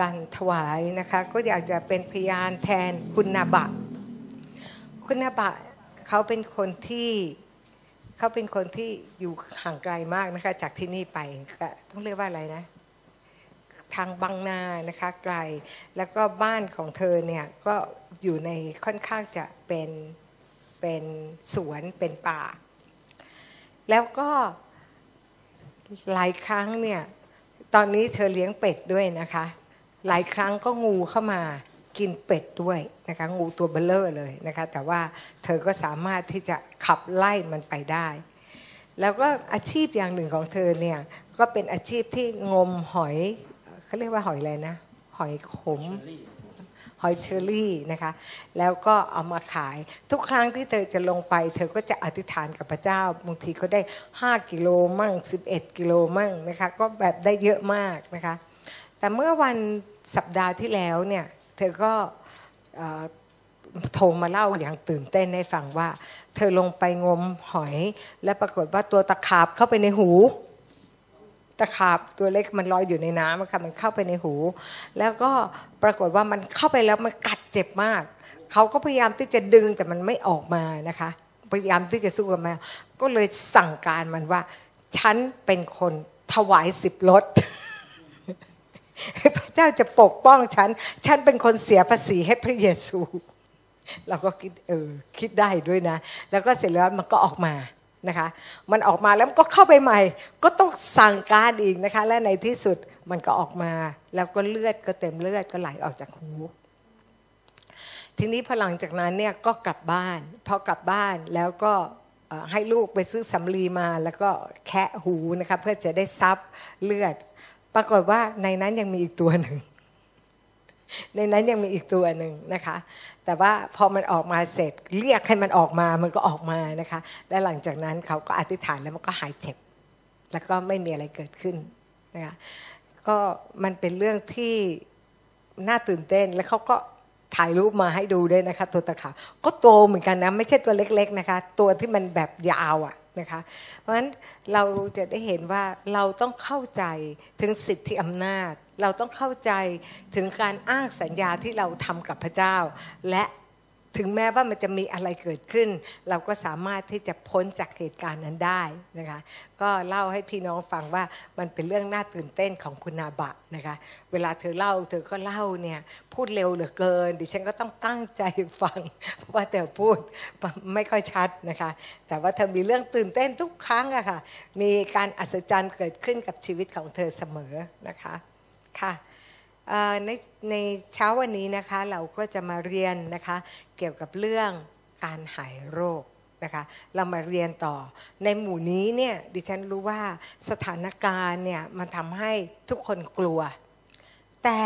การถวายนะคะก็อยากจะเป็นพยานแทนคุณนาบะ คุณนาบะเขาเป็นคนที่เขาเป็นคนที่อยู่ห่างไกลมากนะคะจากที่นี่ไปต้องเรียกว่าอะไรนะ ทางบางนานะคะไกลแล้วก็บ้านของเธอเนี่ยก็อยู่ในค่อนข้างจะเป็นเป็นสวนเป็นป่า แล้วก็หลายครั้งเนี่ยตอนนี้เธอเลี้ยงเป็ดด้วยนะคะ หลายครั้งก็งูเข้ามากินเป็ดด้วยนะคะงูตัวเบลเลอร์เลยนะคะแต่ว่าเธอก็สามารถที่จะขับไล่มันไปได้ แล้วก็อาชีพอย่างหนึ่งของเธอเนี่ยก็เป็นอาชีพที่งมหอยเขาเรียกว่าหอยอะไรนะ หอยขมหอยเชอรี่นะคะแล้วก็เอามาขายทุกครั้งที่เธอจะลงไป เธอก็จะอธิษฐานกับพระเจ้าบางทีก็ได้ 5 กิโลมั่ง 11 กิโลมั่งนะคะก็แบบได้เยอะมากนะคะแต่เมื่อวัน สัปดาห์ที่แล้วเนี่ยเธอก็โทรมาเล่าอย่างตื่นเต้นให้ฟังว่า เธอลงไปงมหอย และปรากฏว่าตัวตะขาบเข้าไปในหู ตะขาบตัวเล็กมันลอยอยู่ในน้ำอะค่ะมันเข้าไปในหู แล้วก็ปรากฏว่ามันเข้าไปแล้วมันกัดเจ็บมาก เขาก็พยายามที่จะดึงแต่มันไม่ออกมานะคะ พยายามที่จะสู้กับแมวก็เลยสั่งการมันว่า ฉันเป็นคนถวายสิบรถ พระเจ้าจะปกป้องฉัน ฉันเป็นคนเสียภาษีให้พระเยซู เราก็คิดเออคิดได้ด้วยนะ แล้วก็เสร็จแล้วมันก็ออกมานะคะ มันออกมาแล้วมันก็เข้าไปใหม่ ก็ต้องสั่งการอีกนะคะ และในที่สุดมันก็ออกมา แล้วก็เลือดก็เต็มเลือดก็ไหลออกจากหู ทีนี้พอหลังจากนั้นเนี่ยก็กลับบ้าน พอกลับบ้านแล้วก็ให้ลูกไปซื้อสำลีมาแล้วก็แคะหูนะคะเพื่อจะได้ซับเลือด ปรากฏว่าในนั้นยังมีอีกตัวหนึ่ง ในนั้นยังมีอีกตัวหนึ่งนะคะ แต่ว่าพอมันออกมาเสร็จเรียกให้มันออกมามันก็ออกมานะคะ และหลังจากนั้นเขาก็อธิษฐานแล้วมันก็หายเจ็บ แล้วก็ไม่มีอะไรเกิดขึ้นนะคะก็มันเป็นเรื่องที่น่าตื่นเต้นแล้วเขาก็ถ่ายรูปมาให้ดูด้วยนะคะ ตัวตะขาบก็โตเหมือนกันนะ ไม่ใช่ตัวเล็ก ๆ นะคะ ตัวที่มันแบบยาวอะ นะคะ เพราะฉะนั้นเราจะได้เห็นว่าเราต้องเข้าใจถึงสิทธิอำนาจ เราต้องเข้าใจถึงการอ้างสัญญาที่เราทำกับพระเจ้า และ ถึงแม้ว่ามันจะมีอะไรเกิดขึ้น เราก็สามารถที่จะพ้นจากเหตุการณ์นั้นได้นะคะก็เล่าให้พี่น้องฟังว่ามันเป็นเรื่องน่าตื่นเต้นของคุณนาบะนะคะเวลาเธอเล่าเธอก็เล่าเนี่ยพูดเร็วเหลือเกิน ดิฉันก็ต้องตั้งใจฟังว่าเธอพูดไม่ค่อยชัดนะคะแต่ว่าเธอมีเรื่องตื่นเต้นทุกครั้งอะค่ะมีการอัศจรรย์เกิดขึ้นกับชีวิตของเธอเสมอนะคะค่ะ ในในเช้าวันนี้นะคะเราก็จะมาเรียนนะคะเกี่ยวกับเรื่องการหายโรคนะคะเรามาเรียนต่อในหมู่นี้เนี่ยดิฉันรู้ว่าสถานการณ์เนี่ยมันทำให้ทุกคนกลัว แต่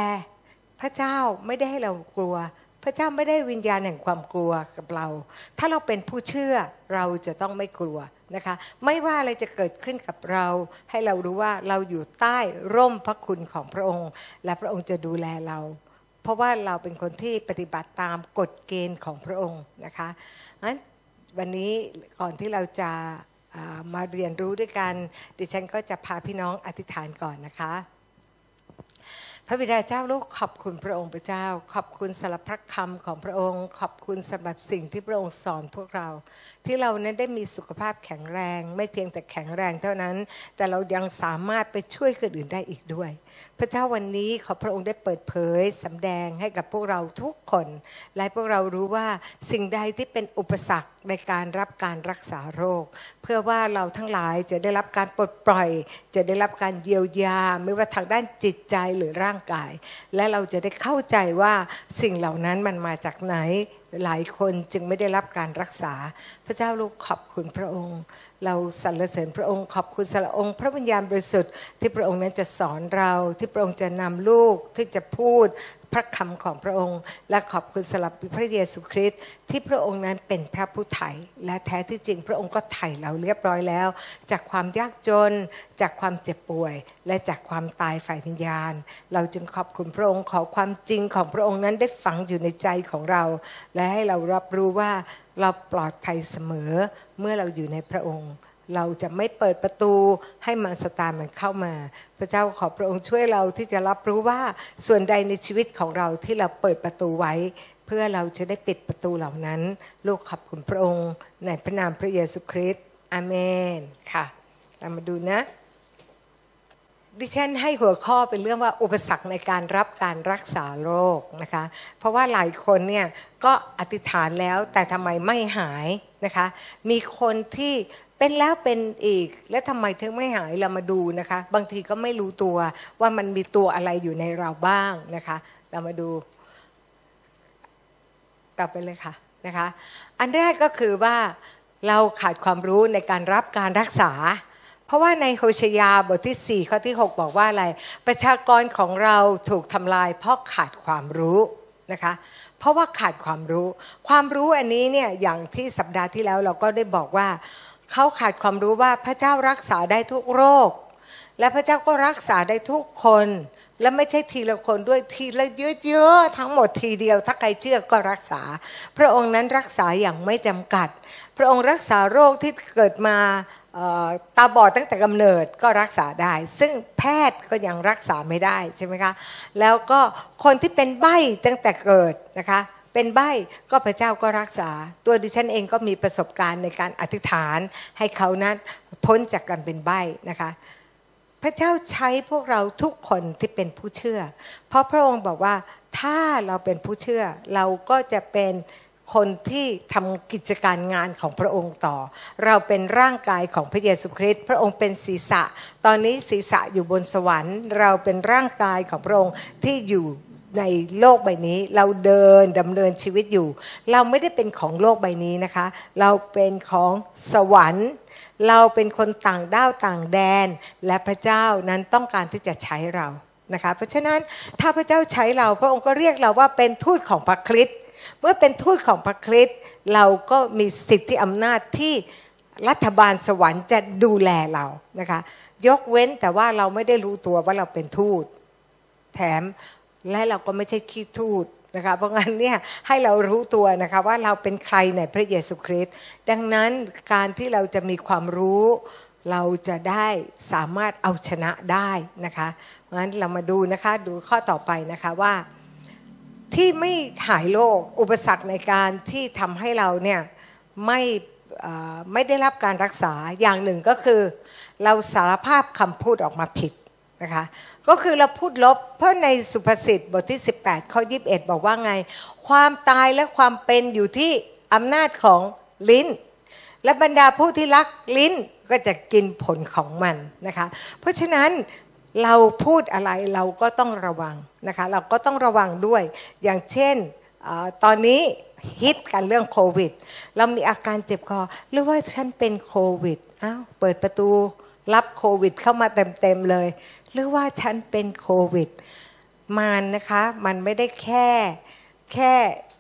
พระเจ้าไม่ได้ให้เรากลัว พระเจ้าไม่ได้วิญญาณแห่งความกลัวกับเรา ถ้าเราเป็นผู้เชื่อเราจะต้องไม่กลัว นะคะไม่ว่าอะไรจะเกิดขึ้นกับเรา ให้เรารู้ว่าเราอยู่ใต้ร่มพระคุณของพระองค์ และพระองค์จะดูแลเรา เพราะว่าเราเป็นคนที่ปฏิบัติตามกฎเกณฑ์ของพระองค์นะคะงั้นวันนี้ก่อนที่เราจะามาเรียนรู้ด้วยกัน ดิฉันก็จะพาพี่น้องอธิษฐานก่อนนะคะ พระบิดาเจ้าลูกขอบคุณพระองค์พระเจ้า ขอบคุณสารพระคำของพระองค์ ขอบคุณสำหรับสิ่งที่พระองค์สอนพวกเรา ที่เรานั้นได้มีสุขภาพแข็งแรง ไม่เพียงแต่แข็งแรงเท่านั้น แต่เรายังสามารถไปช่วยคนอื่นได้อีกด้วย พระเจ้าวันนี้ขอพระองค์ได้เปิดเผยสำแดงให้กับพวกเราทุกคน และพวกเรารู้ว่าสิ่งใดที่เป็นอุปสรรคในการรับการรักษาโรค เพื่อว่าเราทั้งหลายจะได้รับการปลดปล่อย จะได้รับการเยียวยา ไม่ว่าทางด้านจิตใจหรือร่างกาย และเราจะได้เข้าใจว่าสิ่งเหล่านั้นมันมาจากไหนหลายคนจึงไม่ได้รับการรักษา พระเจ้าลูกขอบคุณพระองค์ เราสรรเสริญพระองค์ขอบคุณสรรองค์ พระวิญญาณบริสุทธิ์ที่พระองค์นั้นจะสอนเราที่พระองค์จะนำลูกที่จะพูด พระคำของพระองค์ และขอบคุณสำหรับพระเยซูคริสต์ที่พระองค์นั้นเป็นพระผู้ไถ่และแท้ที่จริงพระองค์ก็ไถ่เราเรียบร้อยแล้ว จากความยากจน จากความเจ็บป่วย และจากความตายฝ่ายวิญญาณ เราจึงขอบคุณพระองค์ขอความจริงของพระองค์นั้นได้ฝังอยู่ในใจของเรา และให้เรารับรู้ว่าเราปลอดภัยเสมอเมื่อเราอยู่ในพระองค์ เราจะไม่เปิดประตูให้มารสตานมันเข้ามา พระเจ้าขอพระองค์ช่วยเราที่จะรับรู้ว่าส่วนใดในชีวิตของเราที่เราเปิดประตูไว้ เพื่อเราจะได้ปิดประตูเหล่านั้น ลูกขอบคุณพระองค์ในพระนามพระเยซูคริสต์อเมนค่ะเรามาดูนะดิฉันให้หัวข้อเป็นเรื่องว่าอุปสรรคในการรับการรักษาโรคนะคะ เพราะว่าหลายคนเนี่ยก็อธิษฐานแล้วแต่ทำไมไม่หายนะคะ มีคนที่ เป็นแล้วเป็นอีก และทำไมถึงไม่หายเรามาดูนะคะ บางทีก็ไม่รู้ตัวว่ามันมีตัวอะไรอยู่ในเราบ้างนะคะ เรามาดูต่อไปเลยค่ะนะคะ อันแรกก็คือว่าเราขาดความรู้ในการรับการรักษา เพราะว่าในโฮชยาบทที่ 4 ข้อที่ 6 บอกว่าอะไร ประชากรของเราถูกทำลาย เพราะขาดความรู้นะคะเพราะว่าขาดความรู้ ความรู้อันนี้เนี่ยอย่างที่สัปดาห์ที่แล้วเราก็ได้บอกว่า เขาขาดความรู้ว่าพระเจ้ารักษาได้ทุกโรค และพระเจ้าก็รักษาได้ทุกคน และไม่ใช่ทีละคนด้วยทีละเยอะๆทั้งหมดทีเดียว ถ้าใครเชื่อก็รักษา พระองค์นั้นรักษาอย่างไม่จำกัด พระองค์รักษาโรคที่เกิดมาตาบอดตั้งแต่กำเนิดก็รักษาได้ ซึ่งแพทย์ก็ยังรักษาไม่ได้ใช่ไหมคะแล้วก็คนที่เป็นใบ้ตั้งแต่เกิดนะคะ เป็นใบ้ก็พระเจ้าก็รักษา ตัวดิฉันเองก็มีประสบการณ์ในการอธิษฐานให้เขานั้นพ้นจากการเป็นใบ้นะคะ พระเจ้าใช้พวกเราทุกคนที่เป็นผู้เชื่อ เพราะพระองค์บอกว่าถ้าเราเป็นผู้เชื่อ เราก็จะเป็นคนที่ทำกิจการงานของพระองค์ต่อ เราเป็นร่างกายของพระเยซูคริสต์พระองค์เป็นศีรษะ ตอนนี้ศีรษะอยู่บนสวรรค์ เราเป็นร่างกายของพระองค์ที่อยู่ ในโลกใบนี้ เราเดินดำเนินชีวิตอยู่ เราไม่ได้เป็นของโลกใบนี้นะคะ เราเป็นของสวรรค์ เราเป็นคนต่างด้าวต่างแดน และพระเจ้านั้นต้องการที่จะใช้เรานะคะ เพราะฉะนั้นถ้าพระเจ้าใช้เราพระองค์ก็เรียกเราว่าเป็นทูตของพระคริสต์เมื่อเป็นทูตของพระคริสต์เราก็มีสิทธิอำนาจที่รัฐบาลสวรรค์จะดูแลเรานะคะ ยกเว้นแต่ว่าเราไม่ได้รู้ตัวว่าเราเป็นทูต แถม และเราก็ไม่ใช่ขี้ทูตนะคะเพราะงั้นเนี่ยให้เรารู้ตัวนะคะว่าเราเป็นใครในพระเยซูคริสต์ดังนั้นการที่เราจะมีความรู้เราจะได้สามารถเอาชนะได้นะคะเพราะงั้นเรามาดูนะคะดูข้อต่อไปนะคะว่าที่ไม่หายโรคอุปสรรคในการที่ทำให้เราเนี่ยไม่ไม่ได้รับการรักษาอย่างหนึ่งก็คือ เราสารภาพคำพูดออกมาผิดนะคะ ก็คือเราพูดลบ เพราะในสุภาษิตบทที่ 18 ข้อ 21 บอกว่าไง ความตายและความเป็นอยู่ที่อำนาจของลิ้น และบรรดาผู้ที่รักลิ้นก็จะกินผลของมันนะคะ เพราะฉะนั้นเราพูดอะไรเราก็ต้องระวังนะคะ เราก็ต้องระวังด้วย อย่างเช่นอตอนนี้ฮิตกันเรื่องโควิด เรามีอาการเจ็บคอหรือว่าฉันเป็นโควิดอ้าวเปิดประตูรับโควิดเข้ามาเต็มๆเลย หรือว่าฉันเป็นโควิด มันนะคะ มันไม่ได้แค่แค่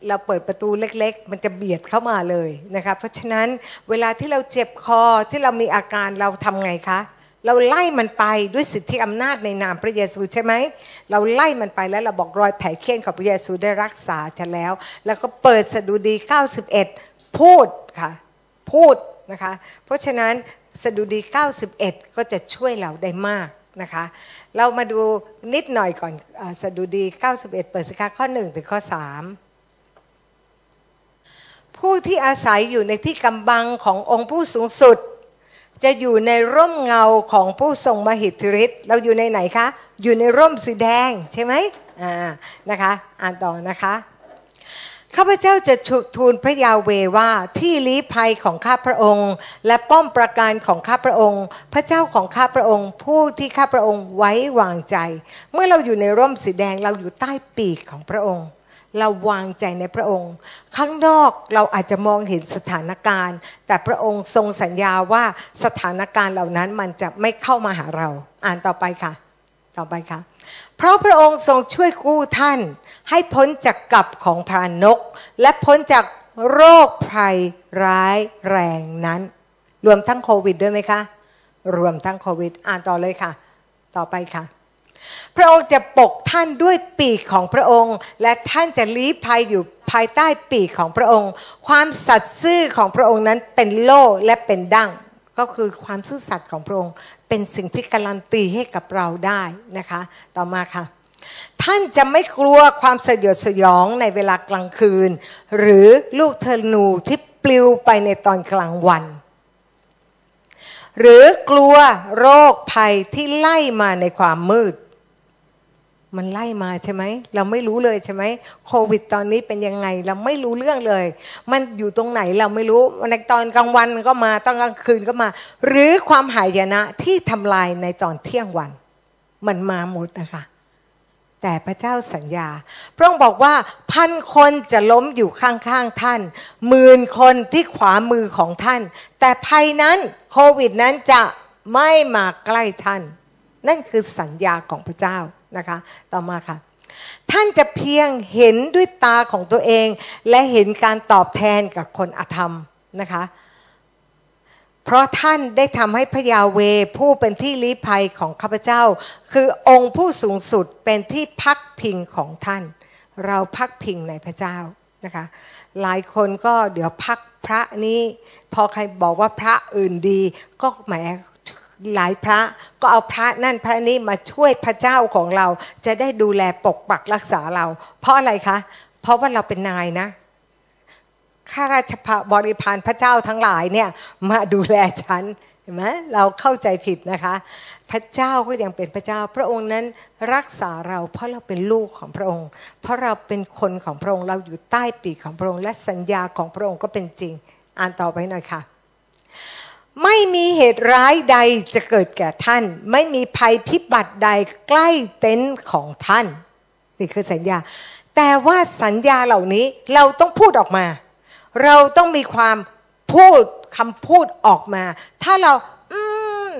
เราเปิดประตูเล็ก ๆ มันจะเบียดเข้ามาเลยนะคะเพราะฉะนั้นเวลาที่เราเจ็บคอที่เรามีอาการเราทำไงคะ เราไล่มันไปด้วยสิทธิอำนาจในนามพระเยซูใช่ไหมเราไล่มันไปแล้วเราบอกรอยแผลเคี้ยนของพระเยซูได้รักษาฉันแล้ว แล้วก็เปิดสดุดี 91 พูดค่ะ พูดนะคะ เพราะฉะนั้นสดุดี 91 ก็จะช่วยเราได้มาก นะคะ เรามาดูนิดหน่อยก่อนสดุดี 91 เปิดสิคะข้อ 1 ถึงข้อ 3 ผู้ที่อาศัยอยู่ในที่กำบังขององค์ผู้สูงสุด จะอยู่ในร่มเงาของผู้ทรงมหิทธิฤทธิ์เราอยู่ในไหนคะ อยู่ในร่มสีแดงใช่ไหมอ่านะคะ อ่านต่อนะคะ ข้าพเจ้าจะทูลพระยาเวว่าที่ลี้ภัยของข้าพระองค์ และป้อมประการของข้าพระองค์ พระเจ้าของข้าพระองค์ ผู้ที่ข้าพระองค์ไว้วางใจ เมื่อเราอยู่ในร่มสีแดงเราอยู่ใต้ปีกของพระองค์ เราวางใจในพระองค์ ข้างนอกเราอาจจะมองเห็นสถานการณ์ แต่พระองค์ทรงสัญญาว่าสถานการณ์เหล่านั้นมันจะไม่เข้ามาหาเรา อ่านต่อไปค่ะ ต่อไปค่ะ เพราะพระองค์ทรงช่วยกู้ท่าน ให้พ้นจากกับของพรานก และพ้นจากโรคภัยร้ายแรงนั้น รวมทั้งโควิดด้วยไหมคะ รวมทั้งโควิด อ่านต่อเลยค่ะ ต่อไปค่ะ พระองค์จะปกท่านด้วยปีกของพระองค์ และท่านจะลี้ภัยอยู่ภายใต้ปีกของพระองค์ ความสัตย์ซื่อของพระองค์นั้นเป็นโล่และเป็นดั้งก็คือความซื่อสัตย์ของพระองค์ เป็นสิ่งที่การันตีให้กับเราได้นะคะ ต่อมาค่ะ ท่านจะไม่กลัวความสยดสยองในเวลากลางคืน หรือลูกธนูที่ปลิวไปในตอนกลางวัน หรือกลัวโรคภัยที่ไล่มาในความมืด มันไล่มาใช่ไหม เราไม่รู้เลยใช่ไหมโควิดตอนนี้เป็นยังไง เราไม่รู้เรื่องเลย มันอยู่ตรงไหนเราไม่รู้ในตอนกลางวันก็มาตอนกลางคืนก็มา หรือความหายนะที่ทำลายในตอนเที่ยงวัน มันมาหมดนะคะ แต่พระเจ้าสัญญา พระองค์บอกว่าพันคนจะล้มอยู่ข้างๆท่านหมื่นคนที่ขวามือของท่าน แต่ภัยนั้นโควิดนั้นจะไม่มาใกล้ท่าน นั่นคือสัญญาของพระเจ้านะคะ ต่อมาค่ะ ท่านจะเพียงเห็นด้วยตาของตัวเอง และเห็นการตอบแทนกับคนอธรรมนะคะ เพราะท่านได้ทำให้พระยาเวผู้เป็นที่ลี้ภัยของข้าพเจ้า คือองค์ผู้สูงสุดเป็นที่พักพิงของท่าน เราพักพิงในพระเจ้านะคะหลายคนก็เดี๋ยวพักพระนี้ พอใครบอกว่าพระอื่นดี ก็แหมหลายพระก็เอาพระนั่นพระนี้มาช่วยพระเจ้าของเรา จะได้ดูแลปกปักรักษาเรา เพราะอะไรคะ เพราะว่าเราเป็นนายนะ ข้าราชบริพารพระเจ้าทั้งหลายเนี่ยมาดูแลฉันเห็นไหมเราเข้าใจผิดนะคะ พระเจ้าก็ยังเป็นพระเจ้า พระองค์นั้นรักษาเรา เพราะเราเป็นลูกของพระองค์ เพราะเราเป็นคนของพระองค์เราอยู่ใต้ปีกของพระองค์ และสัญญาของพระองค์ก็เป็นจริง อ่านต่อไปหน่อยค่ะ ไม่มีเหตุร้ายใดจะเกิดแก่ท่าน ไม่มีภัยพิบัติใดใกล้เต็นท์ของท่าน นี่คือสัญญา แต่ว่าสัญญาเหล่านี้เราต้องพูดออกมา เราต้องมีความพูดคำพูดออกมา ถ้าเรา อืม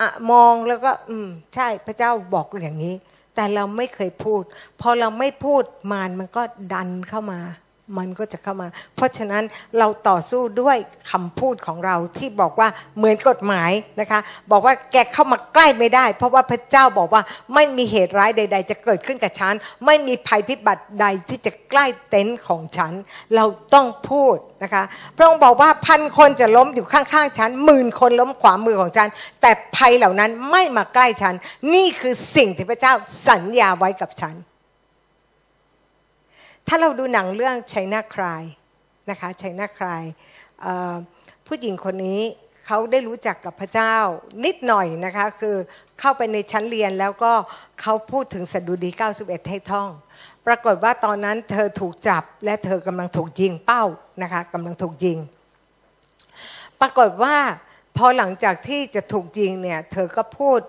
อะมองแล้วก็ อืม ใช่พระเจ้าบอกอย่างนี้ แต่เราไม่เคยพูด พอเราไม่พูดมารมันก็ดันเข้ามา มันก็จะเข้ามา เพราะฉะนั้นเราต่อสู้ด้วยคำพูดของเราที่บอกว่าเหมือนกฎหมายนะคะ บอกว่าแกเข้ามาใกล้ไม่ได้ เพราะว่าพระเจ้าบอกว่าไม่มีเหตุร้ายใด ๆ จะเกิดขึ้นกับฉัน ไม่มีภัยพิบัติใดที่จะใกล้เต็นท์ของฉัน เราต้องพูดนะคะ พระองค์บอกว่าพันคนจะล้มอยู่ข้างๆฉันหมื่นคนล้มขวามือของฉัน แต่ภัยเหล่านั้นไม่มาใกล้ฉัน นี่คือสิ่งที่พระเจ้าสัญญาไว้กับฉัน ถ้าเราดูหนังเรื่องชัยนาคลายนะคะชัยนาคลายผู้หญิงคนนี้เขาได้รู้จักกับพระเจ้านิดหน่อยนะคะ คือเข้าไปในชั้นเรียนแล้วก็เขาพูดถึงสดุดี 91 ให้ท่อง ปรากฏว่าตอนนั้นเธอถูกจับและเธอกำลังถูกยิงเป้านะคะกำลังถูกยิง ปรากฏว่าพอหลังจากที่จะถูกยิงเนี่ยเธอก็พูด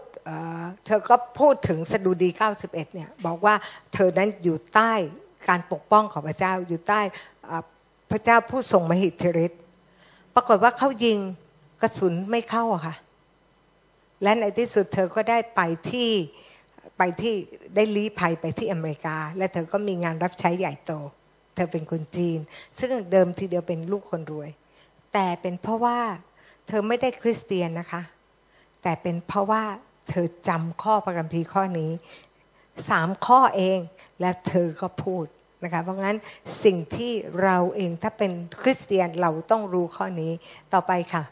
เธอก็พูดถึงสดุดี 91 เนี่ยบอกว่าเธอนั้นอยู่ใต้ การปกป้องของพระเจ้าอยู่ใต้พระเจ้าผู้ทรงมหิทธิฤทธิ์ปรากฏว่าเขายิงกระสุนไม่เข้าค่ะ และในที่สุดเธอก็ได้ไปที่ไปที่ได้ลี้ภัยไปที่อเมริกา และเธอก็มีงานรับใช้ใหญ่โต เธอเป็นคนจีน ซึ่งเดิมทีเดียวเป็นลูกคนรวย แต่เป็นเพราะว่าเธอไม่ได้คริสเตียนนะคะ แต่เป็นเพราะว่าเธอจำข้อประกัมพีข้อนี้สามข้อเองและเธอก็พูด นะคะเพราะงั้นสิ่งที่เราเองถ้าเป็นคริสเตียนเราต้องรู้ข้อนี้ต่อไปค่ะ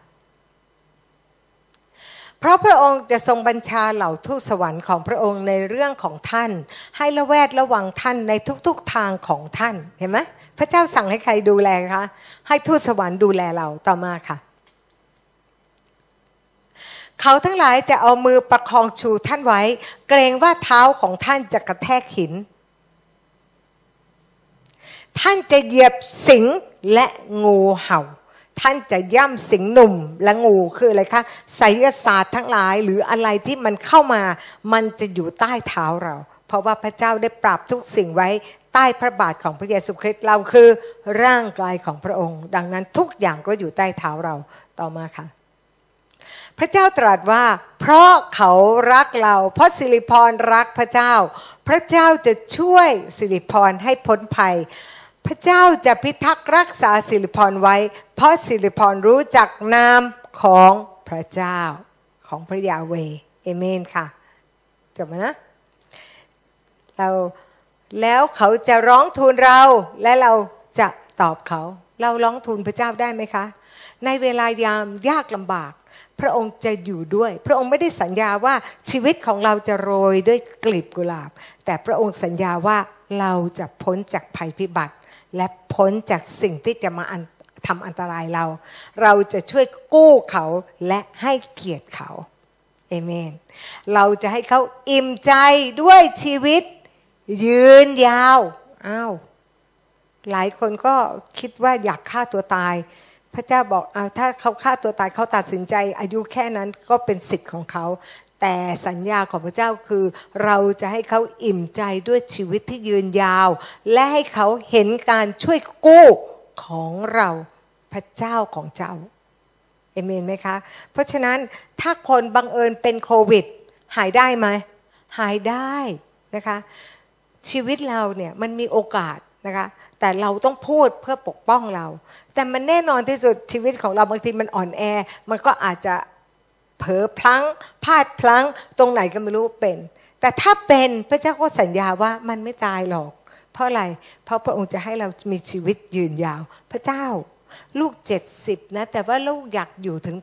เพราะพระองค์จะทรงบัญชาเหล่าทูตสวรรค์ของพระองค์ในเรื่องของท่าน ให้ละแวดระวังท่านในทุกๆทางของท่านเห็นไหมพระเจ้าสั่งให้ใครดูแลคะให้ทูตสวรรค์ดูแลเราต่อมาค่ะเขาทั้งหลายจะเอามือประคองชูท่านไว้ เกรงว่าเท้าของท่านจะกระแทกหิน ท่านจะเหยียบสิงและงูเห่า ท่านจะย่ำสิงหนุ่มและงูคืออะไรคะไสยศาสตร์ทั้งหลายหรืออะไรที่มันเข้ามา มันจะอยู่ใต้เท้าเรา เพราะว่าพระเจ้าได้ปรับทุกสิ่งไว้ใต้พระบาทของพระเยซูคริสต์เราคือร่างกายของพระองค์ ดังนั้นทุกอย่างก็อยู่ใต้เท้าเราต่อมาค่ะ พระเจ้าตรัสว่า เพราะเขารักเรา เพราะสิริพรรักพระเจ้า พระเจ้าจะช่วยสิริพรให้พ้นภัย พระเจ้าจะพิทักษ์รักษาสิริพรไว้ เพราะสิริพรรู้จักนามของพระเจ้าของพระยาเวเอเมนค่ะจบไหมนะ เราแล้วเขาจะร้องทูลเราและเราจะตอบเขา เราร้องทูลพระเจ้าได้ไหมคะ ในเวลายามยากลำบาก พระองค์จะอยู่ด้วย พระองค์ไม่ได้สัญญาว่าชีวิตของเราจะโรยด้วยกลีบกุหลาบ แต่พระองค์สัญญาว่าเราจะพ้นจากภัยพิบัติ และพ้นจากสิ่งที่จะมาทำอันตรายเรา เราจะช่วยกู้เขาและให้เกียรติเขาเอเมน เราจะให้เขาอิ่มใจด้วยชีวิต ยืนยาวอ้าวหลายคนก็คิดว่าอยากฆ่าตัวตาย พระเจ้าบอกอถ้าเขาฆ่าตัวตายเขาตัดสินใจ อายุแค่นั้นก็เป็นสิทธิ์ของเขา แต่สัญญาของพระเจ้าคือ เราจะให้เขาอิ่มใจด้วยชีวิตที่ยืนยาว และให้เขาเห็นการช่วยกู้ของเราพระเจ้าของเจ้าเอเมนไหมคะ เพราะฉะนั้นถ้าคนบังเอิญเป็นโควิด หายได้ไหม หายได้นะคะ ชีวิตเราเนี่ยมันมีโอกาสนะคะ แต่เราต้องพูดเพื่อปกป้องเรา แต่มันแน่นอนที่สุดชีวิตของเราบางทีมันอ่อนแอ มันก็อาจจะ เผลอพลั้งพลาดพลั้ง ตรงไหนก็ไม่รู้เป็น แต่ถ้าเป็นพระเจ้าก็สัญญาว่ามันไม่ตายหรอก เพราะอะไร เพราะพระองค์จะให้เรามีชีวิตยืนยาว พระเจ้าลูก 70 นะ แต่ว่าลูกอยากอยู่ถึง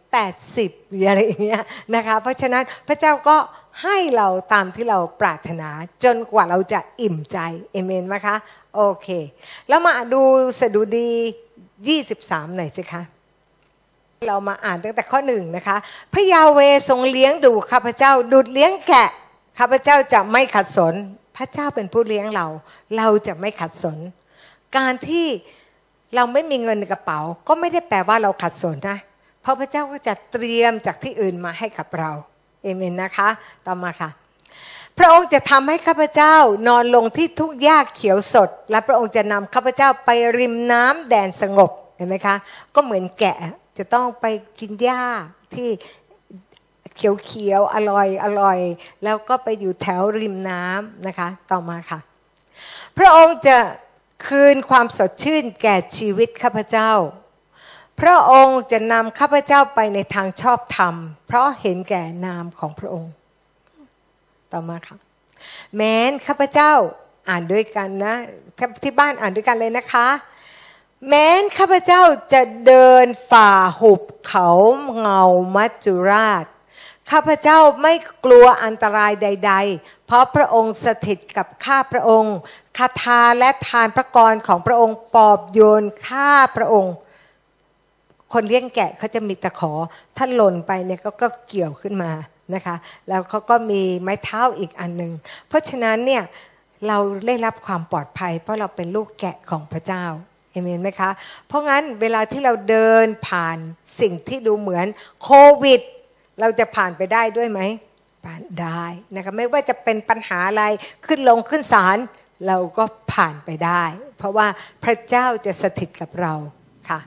80อะไรอย่างเงี้ยนะคะ เพราะฉะนั้นพระเจ้าก็ให้เราตามที่เราปรารถนาจนกว่าเราจะอิ่มใจเอเมนไหมคะ โอเค แล้วมาดูสดุดี 23 หน่อยสิคะ เรามาอ่านตั้งแต่ข้อหนึ่งนะคะ พระยาเวทรงเลี้ยงดูข้าพเจ้าดูดเลี้ยงแกะข้าพเจ้าจะไม่ขัดสน พระเจ้าเป็นผู้เลี้ยงเรา เราจะไม่ขัดสน การที่เราไม่มีเงินในกระเป๋า ก็ไม่ได้แปลว่าเราขัดสนนะ เพราะพระเจ้าก็จะเตรียมจากที่อื่นมาให้กับเราเอเมนนะคะ ต่อมาค่ะ พระองค์จะทำให้ข้าพเจ้านอนลงที่ทุกหญ้าเขียวสด และพระองค์จะนำข้าพเจ้าไปริมน้ำแดนสงบเห็นไหมคะ ก็เหมือนแกะ จะต้องไปกินหญ้าที่เขียวเขียวอร่อยอร่อย แล้วก็ไปอยู่แถวริมน้ำนะคะ ต่อมาค่ะ พระองค์จะคืนความสดชื่นแก่ชีวิตข้าพเจ้า พระองค์จะนำข้าพเจ้าไปในทางชอบธรรม เพราะเห็นแก่นามของพระองค์ ต่อมาค่ะ แม้นข้าพเจ้าอ่านด้วยกันนะที่บ้านอ่านด้วยกันเลยนะคะ แม้นข้าพเจ้าจะเดินฝ่าหุบเขาเงามัจจุราช ข้าพเจ้าไม่กลัวอันตรายใด ๆ เพราะพระองค์สถิตกับข้าพระองค์คาถาและทานพระกรของพระองค์ปอบโยนฆ่าพระองค์ คนเลี้ยงแกะเขาจะมีตะขอถ้าหล่นไปเนี่ยกก็เกี่ยวขึ้นมานะคะ แล้วเขาก็มีไม้เท้าอีกอันหนึ่งเพราะฉะนั้นเนี่ยเราได้รับความปลอดภัย เพราะเราเป็นลูกแกะของพระเจ้า เอเมนไหมคะ เพราะงั้นเวลาที่เราเดินผ่านสิ่งที่ดูเหมือนโควิด เราจะผ่านไปได้ด้วยไหมผ่านได้นะคะไม่ว่าจะเป็นปัญหาอะไรขึ้นลงขึ้นศาลเราก็ผ่านไปได้ เพราะว่าพระเจ้าจะสถิตกับเราค่ะ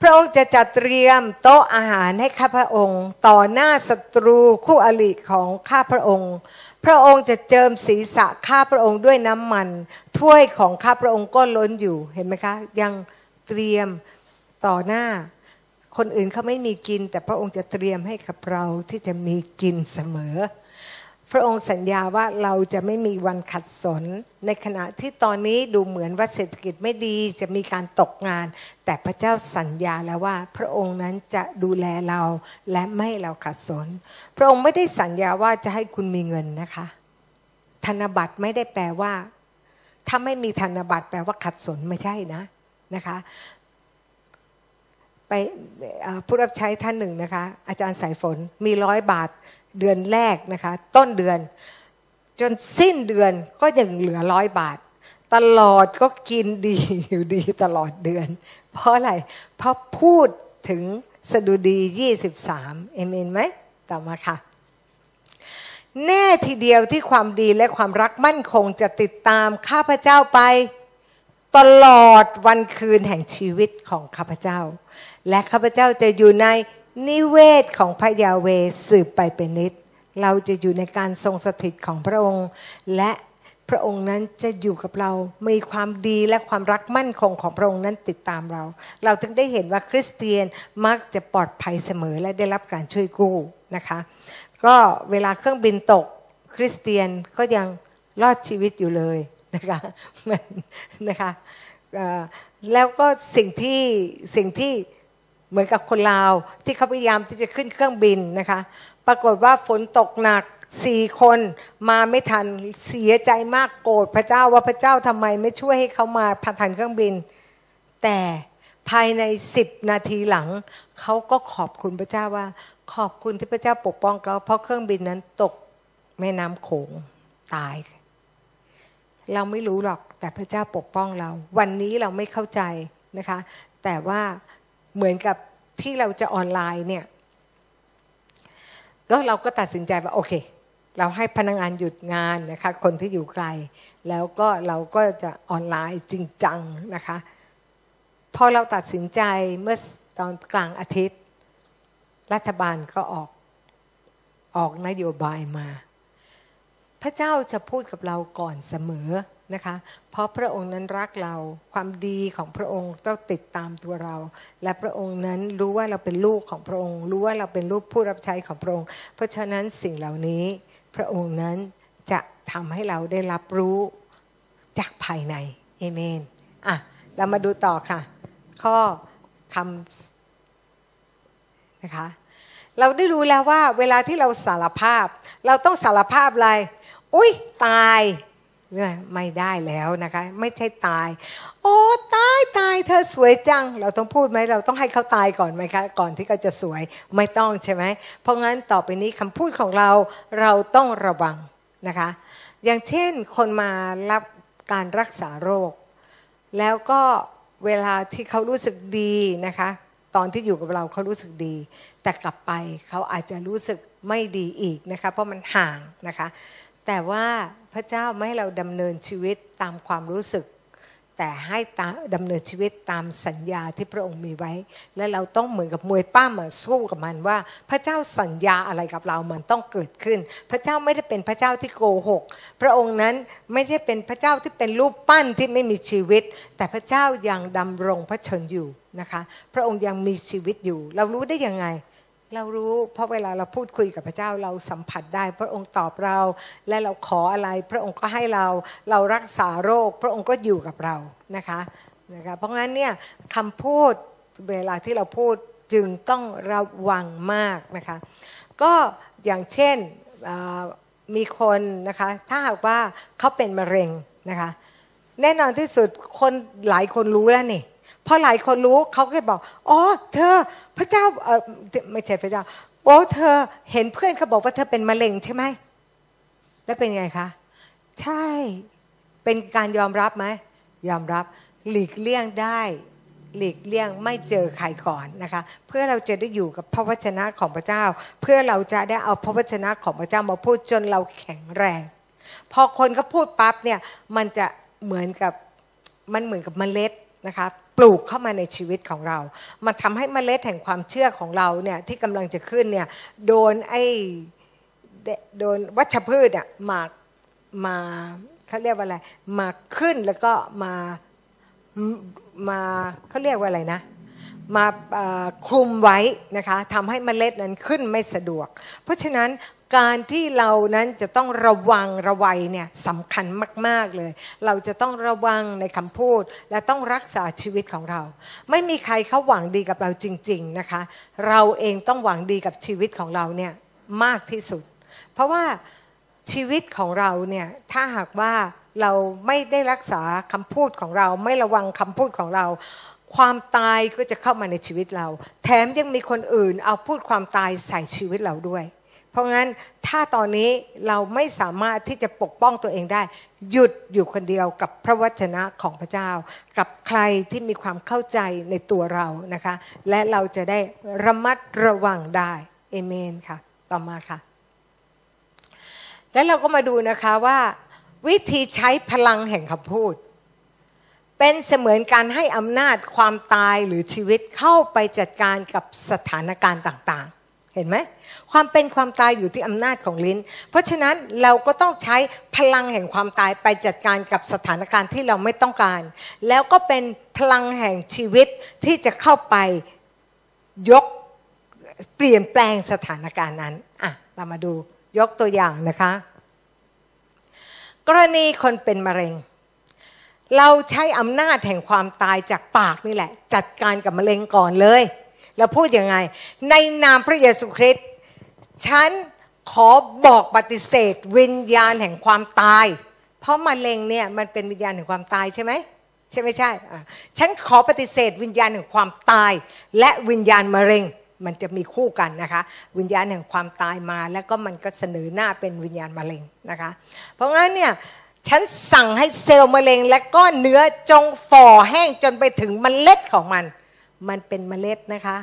พระองค์จะจัดเตรียมโต๊ะอาหารให้ข้าพระองค์ ต่อหน้าศัตรูคู่อริของข้าพระองค์ พระองค์จะเจิมศีรษะข้าพระองค์ด้วยน้ำมัน ถ้วยของข้าพระองค์ก็ล้นอยู่เห็นไหมคะ ยังเตรียมต่อหน้า คนอื่นเขาไม่มีกิน แต่พระองค์จะเตรียมให้กับเราที่จะมีกินเสมอ ระองค์สัญญาว่าเราจะไม่มีวันขัดสน ในขณะที่ตอนนี้ดูเหมือนว่าเศรษฐกิจไม่ดีจะมีการตกงาน แต่พระเจ้าสัญญาแล้วว่าพระองค์นั้นจะดูแลเราและไม่เราขัดสน พระองค์ไม่ได้สัญญาว่าจะให้คุณมีเงินนะคะ ธนบัตรไม่ได้แปลว่า ถ้าไม่มีธนบัตรแปลว่าขัดสนไม่ใช่นะนะคะไปผู้รับใช้ท่านหนึ่งนะคะ อาจารย์สายฝนมีร้อยบาท เดือนแรกนะคะ ต้นเดือน จนสิ้นเดือนก็ยังเหลือร้อยบาท ตลอดก็กินดีอยู่ดีตลอดเดือน เพราะอะไร เพราะพูดถึงสดุดี 23 เอเมนไหมต่อมาค่ะ แน่ทีเดียวที่ความดีและความรักมั่นคงจะติดตามข้าพเจ้าไป ตลอดวันคืนแห่งชีวิตของข้าพเจ้า และข้าพเจ้าจะอยู่ใน นิเวศของพระยาเวสืบไปเป็นนิด เราจะอยู่ในการทรงสถิตของพระองค์ และพระองค์นั้นจะอยู่กับเรา มีความดีและความรักมั่นคงของพระองค์นั้นติดตามเรา เราถึงได้เห็นว่าคริสเตียนมักจะปลอดภัยเสมอและได้รับการช่วยกู้นะคะ ก็เวลาเครื่องบินตกคริสเตียนก็ยังรอดชีวิตอยู่เลยนะคะนะคะแล้วก็สิ่งที่สิ่งที่ เหมือนกับคนลาวที่เขาพยายามที่จะขึ้นเครื่องบินนะคะ ปรากฏว่าฝนตกหนักสี่คนมาไม่ทันเสียใจมากโกรธพระเจ้าว่าพระเจ้าทำไมไม่ช่วยให้เขามาผ่านทันเครื่องบิน แต่ภายในสิบนาทีหลัง เขาก็ขอบคุณพระเจ้าว่า ขอบคุณที่พระเจ้าปกป้องเขาเพราะเครื่องบินนั้นตกแม่น้ำโขงตาย เราไม่รู้หรอกแต่พระเจ้าปกป้องเรา วันนี้เราไม่เข้าใจนะคะ แต่ว่า เหมือนกับที่เราจะออนไลน์เนี่ยก็เราก็ตัดสินใจว่าโอเค เราให้พนักงงานหยุดงานนะคะ คนที่อยู่ไกล แล้วก็เราก็จะออนไลน์จริงจังนะคะพอเราตัดสินใจเมื่อตอนกลางอาทิตย์ รัฐบาลก็ออกออกนโยบายมา พระเจ้าจะพูดกับเราก่อนเสมอ นะคะ เพราะพระองค์นั้นรักเรา ความดีของพระองค์ต้องติดตามตัวเรา และพระองค์นั้นรู้ว่าเราเป็นลูกของพระองค์ รู้ว่าเราเป็นลูกผู้รับใช้ของพระองค์ เพราะฉะนั้นสิ่งเหล่านี้พระองค์นั้นจะทำให้เราได้รับรู้จากภายในเอเมนอะเรามาดูต่อค่ะ ข้อคำนะคะเราได้รู้แล้วว่าเวลาที่เราสารภาพ เราต้องสารภาพอะไร อุ้ยตาย ไม่ได้แล้วนะคะ ไม่ใช่ตาย โอ้ตายตายเธอสวยจัง เราต้องพูดไหมเราต้องให้เขาตายก่อนไหมคะ ก่อนที่เขาจะสวยไม่ต้องใช่ไหมเพราะงั้นต่อไปนี้คำพูดของเราเราต้องระวังนะคะ อย่างเช่นคนมารับการรักษาโรค แล้วก็เวลาที่เขารู้สึกดีนะคะ ตอนที่อยู่กับเราเขารู้สึกดี แต่กลับไปเขาอาจจะรู้สึกไม่ดีอีกนะคะ เพราะมันห่างนะคะ แต่ว่าพระเจ้าไม่ให้เราดำเนินชีวิตตามความรู้สึก แต่ให้ดำเนินชีวิตตามสัญญาที่พระองค์มีไว้ และเราต้องเหมือนกับมวยป้ามาสู้กับมันว่า พระเจ้าสัญญาอะไรกับเรามันต้องเกิดขึ้น พระเจ้าไม่ได้เป็นพระเจ้าที่โกหก พระองค์นั้นไม่ใช่เป็นพระเจ้าที่เป็นรูปปั้นที่ไม่มีชีวิต แต่พระเจ้ายังดำรงพระชนอยู่นะคะ พระองค์ยังมีชีวิตอยู่ เรารู้ได้ยังไง เรารู้เพราะเวลาเราพูดคุยกับพระเจ้าเราสัมผัสได้พระองค์ตอบเรา และเราขออะไร พระองค์ก็ให้เราเรารักษาโรค พระองค์ก็อยู่กับเรานะคะนะคะเพราะงั้นเนี่ยคำพูดเวลาที่เราพูดจึงต้องระวังมากนะคะก็อย่างเช่นมีคนนะคะถ้าหากว่าเขาเป็นมะเร็งนะคะแน่นอนที่สุดคนหลายคนรู้แล้วนี่ พอหลายคนรู้เขาก็บอกอ๋อเธอพระเจ้าเออไม่ใช่พระเจ้าโอ้เธอเห็นเพื่อนเขาบอกว่าเธอเป็นมะเร็งใช่ไหมแล้วเป็นไงคะใช่เป็นการยอมรับไหมยอมรับหลีกเลี่ยงได้ หลีกเลี่ยงไม่เจอใครก่อนนะคะ เพื่อเราจะได้อยู่กับพระวจนะของพระเจ้า เพื่อเราจะได้เอาพระวจนะของพระเจ้ามาพูดจนเราแข็งแรง พอคนก็พูดปั๊บเนี่ยมันจะเหมือนกับมันเหมือนกับเมล็ดนะคะ ปลูกเข้ามาในชีวิตของเรา มาทำให้เมล็ดแห่งความเชื่อของเราเนี่ยที่กำลังจะขึ้นเนี่ยโดนไอ้โดนวัชพืชอะมามาเขาเรียกว่าอะไรมาขึ้นแล้วก็มามาเขาเรียกว่าอะไรนะ มาคลุมไว้นะคะทำให้เมล็ดนั้นขึ้นไม่สะดวก เพราะฉะนั้นการที่เรานั้นจะต้องระวังระวัยเนี่ยสำคัญมาก ๆเลย เราจะต้องระวังในคำพูด และต้องรักษาชีวิตของเรา ไม่มีใครเขาหวังดีกับเราจริง ๆนะคะ เราเองต้องหวังดีกับชีวิตของเราเนี่ยมากที่สุด เพราะว่าชีวิตของเราเนี่ยถ้าหากว่าเราไม่ได้รักษาคำพูดของเรา ไม่ระวังคำพูดของเรา ความตายก็จะเข้ามาในชีวิตเรา แถมยังมีคนอื่นเอาพูดความตายใส่ชีวิตเราด้วย เพราะงั้นถ้าตอนนี้เราไม่สามารถที่จะปกป้องตัวเองได้ หยุดอยู่คนเดียวกับพระวจนะของพระเจ้า กับใครที่มีความเข้าใจในตัวเรานะคะ และเราจะได้ระมัดระวังได้เอเมนค่ะ ต่อมาค่ะ แล้วเราก็มาดูนะคะว่า วิธีใช้พลังแห่งคำพูด เป็นเสมือนการให้อำนาจความตายหรือชีวิตเข้าไปจัดการกับสถานการณ์ต่างๆ เห็นไหมความเป็นความตายอยู่ที่อำนาจของลิ้น เพราะฉะนั้นเราก็ต้องใช้พลังแห่งความตายไปจัดการกับสถานการณ์ที่เราไม่ต้องการ แล้วก็เป็นพลังแห่งชีวิตที่จะเข้าไปยกเปลี่ยนแปลงสถานการณ์นั้นอะเรามาดูยกตัวอย่างนะคะ กรณีคนเป็นมะเร็ง เราใช้อำนาจแห่งความตายจากปากนี่แหละ จัดการกับมะเร็งก่อนเลย เราพูดยังไง ในนามพระเยซูคริสต์ฉันขอบอกปฏิเสธ วิญญาณแห่งความตาย เพราะมะเร็งเนี่ยมันเป็นวิญญาณแห่งความตายใช่ไหมใช่ไม่ใช่ฉันขอปฏิเสธ วิญญาณแห่งความตาย และวิญญาณมะเร็งมันจะมีคู่กันนะคะ วิญญาณแห่งความตายมา แล้วก็มันก็เสนอหน้าเป็นวิญญาณมะเร็งนะคะ เพราะงั้นเนี่ย ฉันสั่งให้เซลล์มะเร็งและก้อนเนื้อจงฝ่อแห้งจนไปถึงมเมล็ดของมัน มันเป็นเมล็ดนะคะ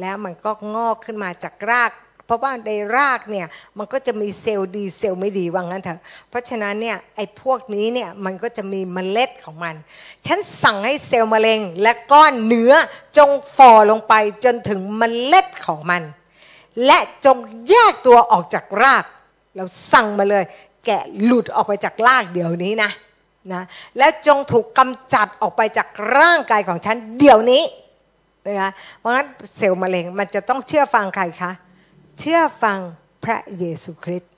แล้วมันก็งอกขึ้นมาจากราก เพราะว่าในรากเนี่ยมันก็จะมีเซลล์ดีเซลล์ไม่ดีว่างั้นเถอะ เพราะฉะนั้นเนี่ยไอ้พวกนี้เนี่ยมันก็จะมีเมล็ดของมัน ฉันสั่งให้เซลล์มะเร็งและก้อนเนื้อจงฝ่อลงไปจนถึงเมล็ดของมัน และจงแยกตัวออกจากรากเราสั่งมาเลย แกะหลุดออกไปจากรากเดี๋ยวนี้นะนะและจงถูกกำจัดออกไปจากร่างกายของฉันเดี๋ยวนี้นะคะเพราะงั้นเซลล์มะเร็งมันจะต้องเชื่อฟังใครคะ เชื่อฟังพระเยซูคริสต์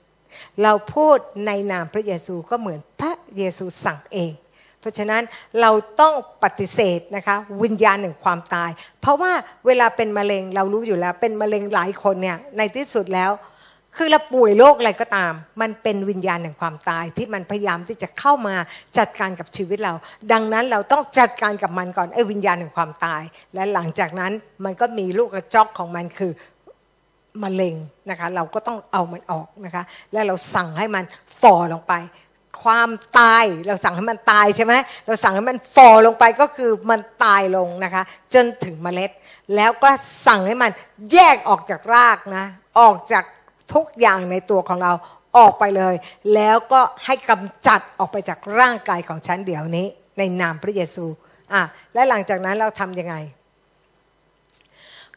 เราพูดในนามพระเยซูก็เหมือนพระเยซูสั่งเอง เพราะฉะนั้นเราต้องปฏิเสธนะคะวิญญาณแห่งความตาย เพราะว่าเวลาเป็นมะเร็งเรารู้อยู่แล้วเป็นมะเร็งหลายคนเนี่ยในที่สุดแล้ว คือเราป่วยโรคอะไรก็ตาม มันเป็นวิญญาณแห่งความตายที่มันพยายามที่จะเข้ามาจัดการกับชีวิตเรา ดังนั้นเราต้องจัดการกับมันก่อนไอ้วิญญาณแห่งความตาย และหลังจากนั้นมันก็มีลูกกระจอกของมันคือมะเร็งนะคะเราก็ต้องเอามันออกนะคะแล้วเราสั่งให้มันฝ่อลงไป ความตายเราสั่งให้มันตายใช่ไหมเราสั่งให้มันฝ่อลงไปก็คือมันตายลงนะคะจนถึงเมล็ด แล้วก็สั่งให้มันแยกออกจากรากนะออกจาก ทุกอย่างในตัวของเราออกไปเลย แล้วก็ให้กำจัดออกไปจากร่างกายของฉันเดี๋ยวนี้ ในนามพระเยซูอะและหลังจากนั้นเราทำยังไง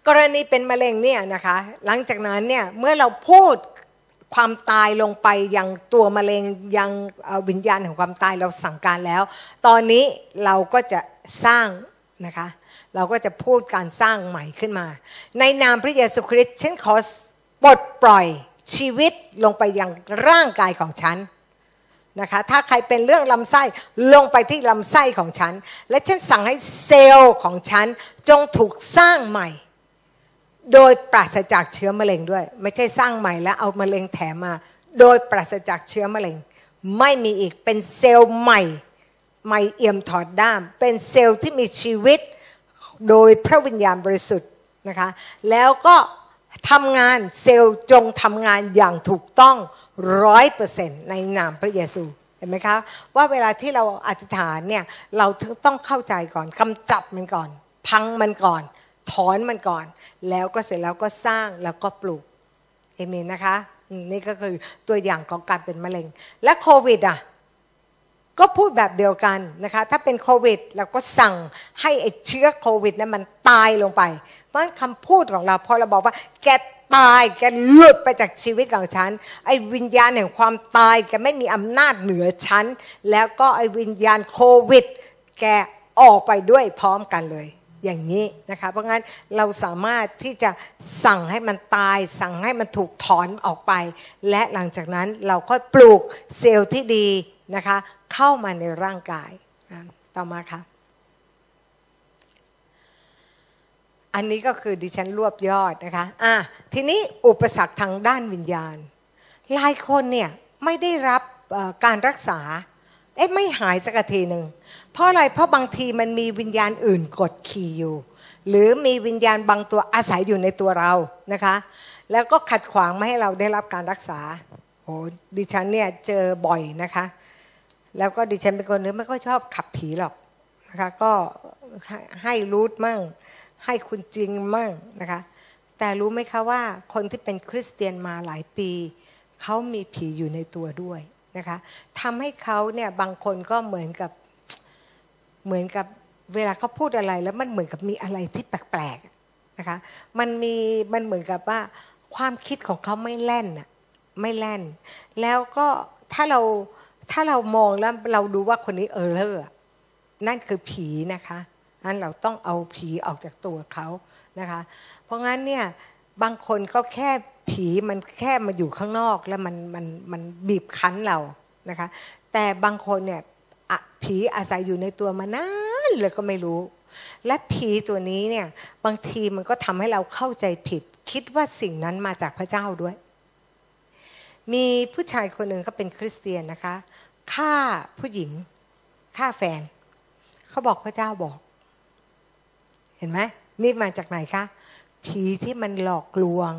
กรณีเป็นมะเร็งเนี่ยนะคะ หลังจากนั้นเนี่ยเมื่อเราพูดความตายลงไปยังตัวมะเร็งยังวิญญาณของความตายเราสั่งการแล้ว ตอนนี้เราก็จะสร้างนะคะ เราก็จะพูดการสร้างใหม่ขึ้นมา ในนามพระเยซูคริสต์ฉันขอ ปลดปล่อยชีวิตลงไปยังร่างกายของฉันนะคะถ้าใครเป็นเรื่องลำไส้ลงไปที่ลำไส้ของฉัน และฉันสั่งให้เซลล์ของฉันจงถูกสร้างใหม่ โดยปราศจากเชื้อมะเร็งด้วย ไม่ใช่สร้างใหม่แล้วเอามะเร็งแถมมา โดยปราศจากเชื้อมะเร็ง ไม่มีอีกเป็นเซลล์ใหม่ใหม่เอี่ยมถอดด้าม เป็นเซลล์ที่มีชีวิตโดยพระวิญญาณบริสุทธิ์นะคะแล้วก็ ทำงานเซลล์จงทำงานอย่างถูกต้องร้อยเปอร์เซ็นต์ในนามพระเยซูเห็นไหมคะว่าเวลาที่เราอธิษฐานเนี่ยเราต้องเข้าใจก่อนกำจับมันก่อน พังมันก่อน ถอนมันก่อน แล้วก็เสร็จแล้วก็สร้างแล้วก็ปลูกเอเมนนะคะนี่ก็คือตัวอย่างของการเป็นมะเร็งและโควิดอะ ก็พูดแบบเดียวกันนะคะถ้าเป็นโควิดเราก็สั่งให้ไอ้เชื้อโควิดนั้นมันตายลงไป เพราะคำพูดของเราพอเราบอกว่าแกตายแกหลุดไปจากชีวิตของฉัน ไอ้วิญญาณแห่งความตายแกไม่มีอำนาจเหนือฉัน แล้วก็ไอ้วิญญาณโควิด แกออกไปด้วยพร้อมกันเลย อย่างนี้นะคะเพราะงั้นเราสามารถที่จะสั่งให้มันตาย สั่งให้มันถูกถอนออกไป และหลังจากนั้นเราก็ปลูกเซลล์ที่ดีนะคะ เข้ามาในร่างกายต่อมาค่ะ อันนี้ก็คือดิฉันรวบยอดนะคะอะทีนี้อุปสรรคทางด้านวิญญาณ หลายคนเนี่ยไม่ได้รับการรักษาเอ๊ะไม่หายสักทีหนึ่งเพราะอะไรเพราะบางทีมันมีวิญญาณอื่นกดขี่อยู่ หรือมีวิญญาณบางตัวอาศัยอยู่ในตัวเรานะคะ แล้วก็ขัดขวางไม่ให้เราได้รับการรักษาโอ้ดิฉันเนี่ยเจอบ่อยนะคะ แล้วก็ดิฉันเป็นคนนึงไม่ค่อยชอบขับผีหรอกนะคะก็ให้รูทมั่ง ให้คุณจริงมั่งนะคะ แต่รู้ไหมคะว่าคนที่เป็นคริสเตียนมาหลายปีเขามีผีอยู่ในตัวด้วยนะคะทำให้เขาเนี่ยบางคนก็เหมือนกับเหมือนกับเวลาเขาพูดอะไรแล้วมันเหมือนกับมีอะไรที่แปลกๆนะคะมันมีมันเหมือนกับว่าความคิดของเขาไม่แล่นอะไม่แล่น แล้วก็ถ้าเรา ถ้าเรามองแล้วเราดูว่าคนนี้เออเลอร์นั่นคือผีนะคะนั้นเราต้องเอาผีออกจากตัวเขานะคะ เพราะงั้นเนี่ยบางคนก็แค่ผีมันแค่มาอยู่ข้างนอกแล้วมันมันมันบีบคั้นเรานะคะ แต่บางคนเนี่ยผีอาศัยอยู่ในตัวมานานเลยก็ไม่รู้ และผีตัวนี้เนี่ยบางทีมันก็ทำให้เราเข้าใจผิด คิดว่าสิ่งนั้นมาจากพระเจ้าด้วย มีผู้ชายคนหนึ่งเขาเป็นคริสเตียนนะคะฆ่าผู้หญิงฆ่าแฟน เขาบอกพระเจ้าบอก เห็นไหมนี่มาจากไหนคะผีที่มันหลอกลวง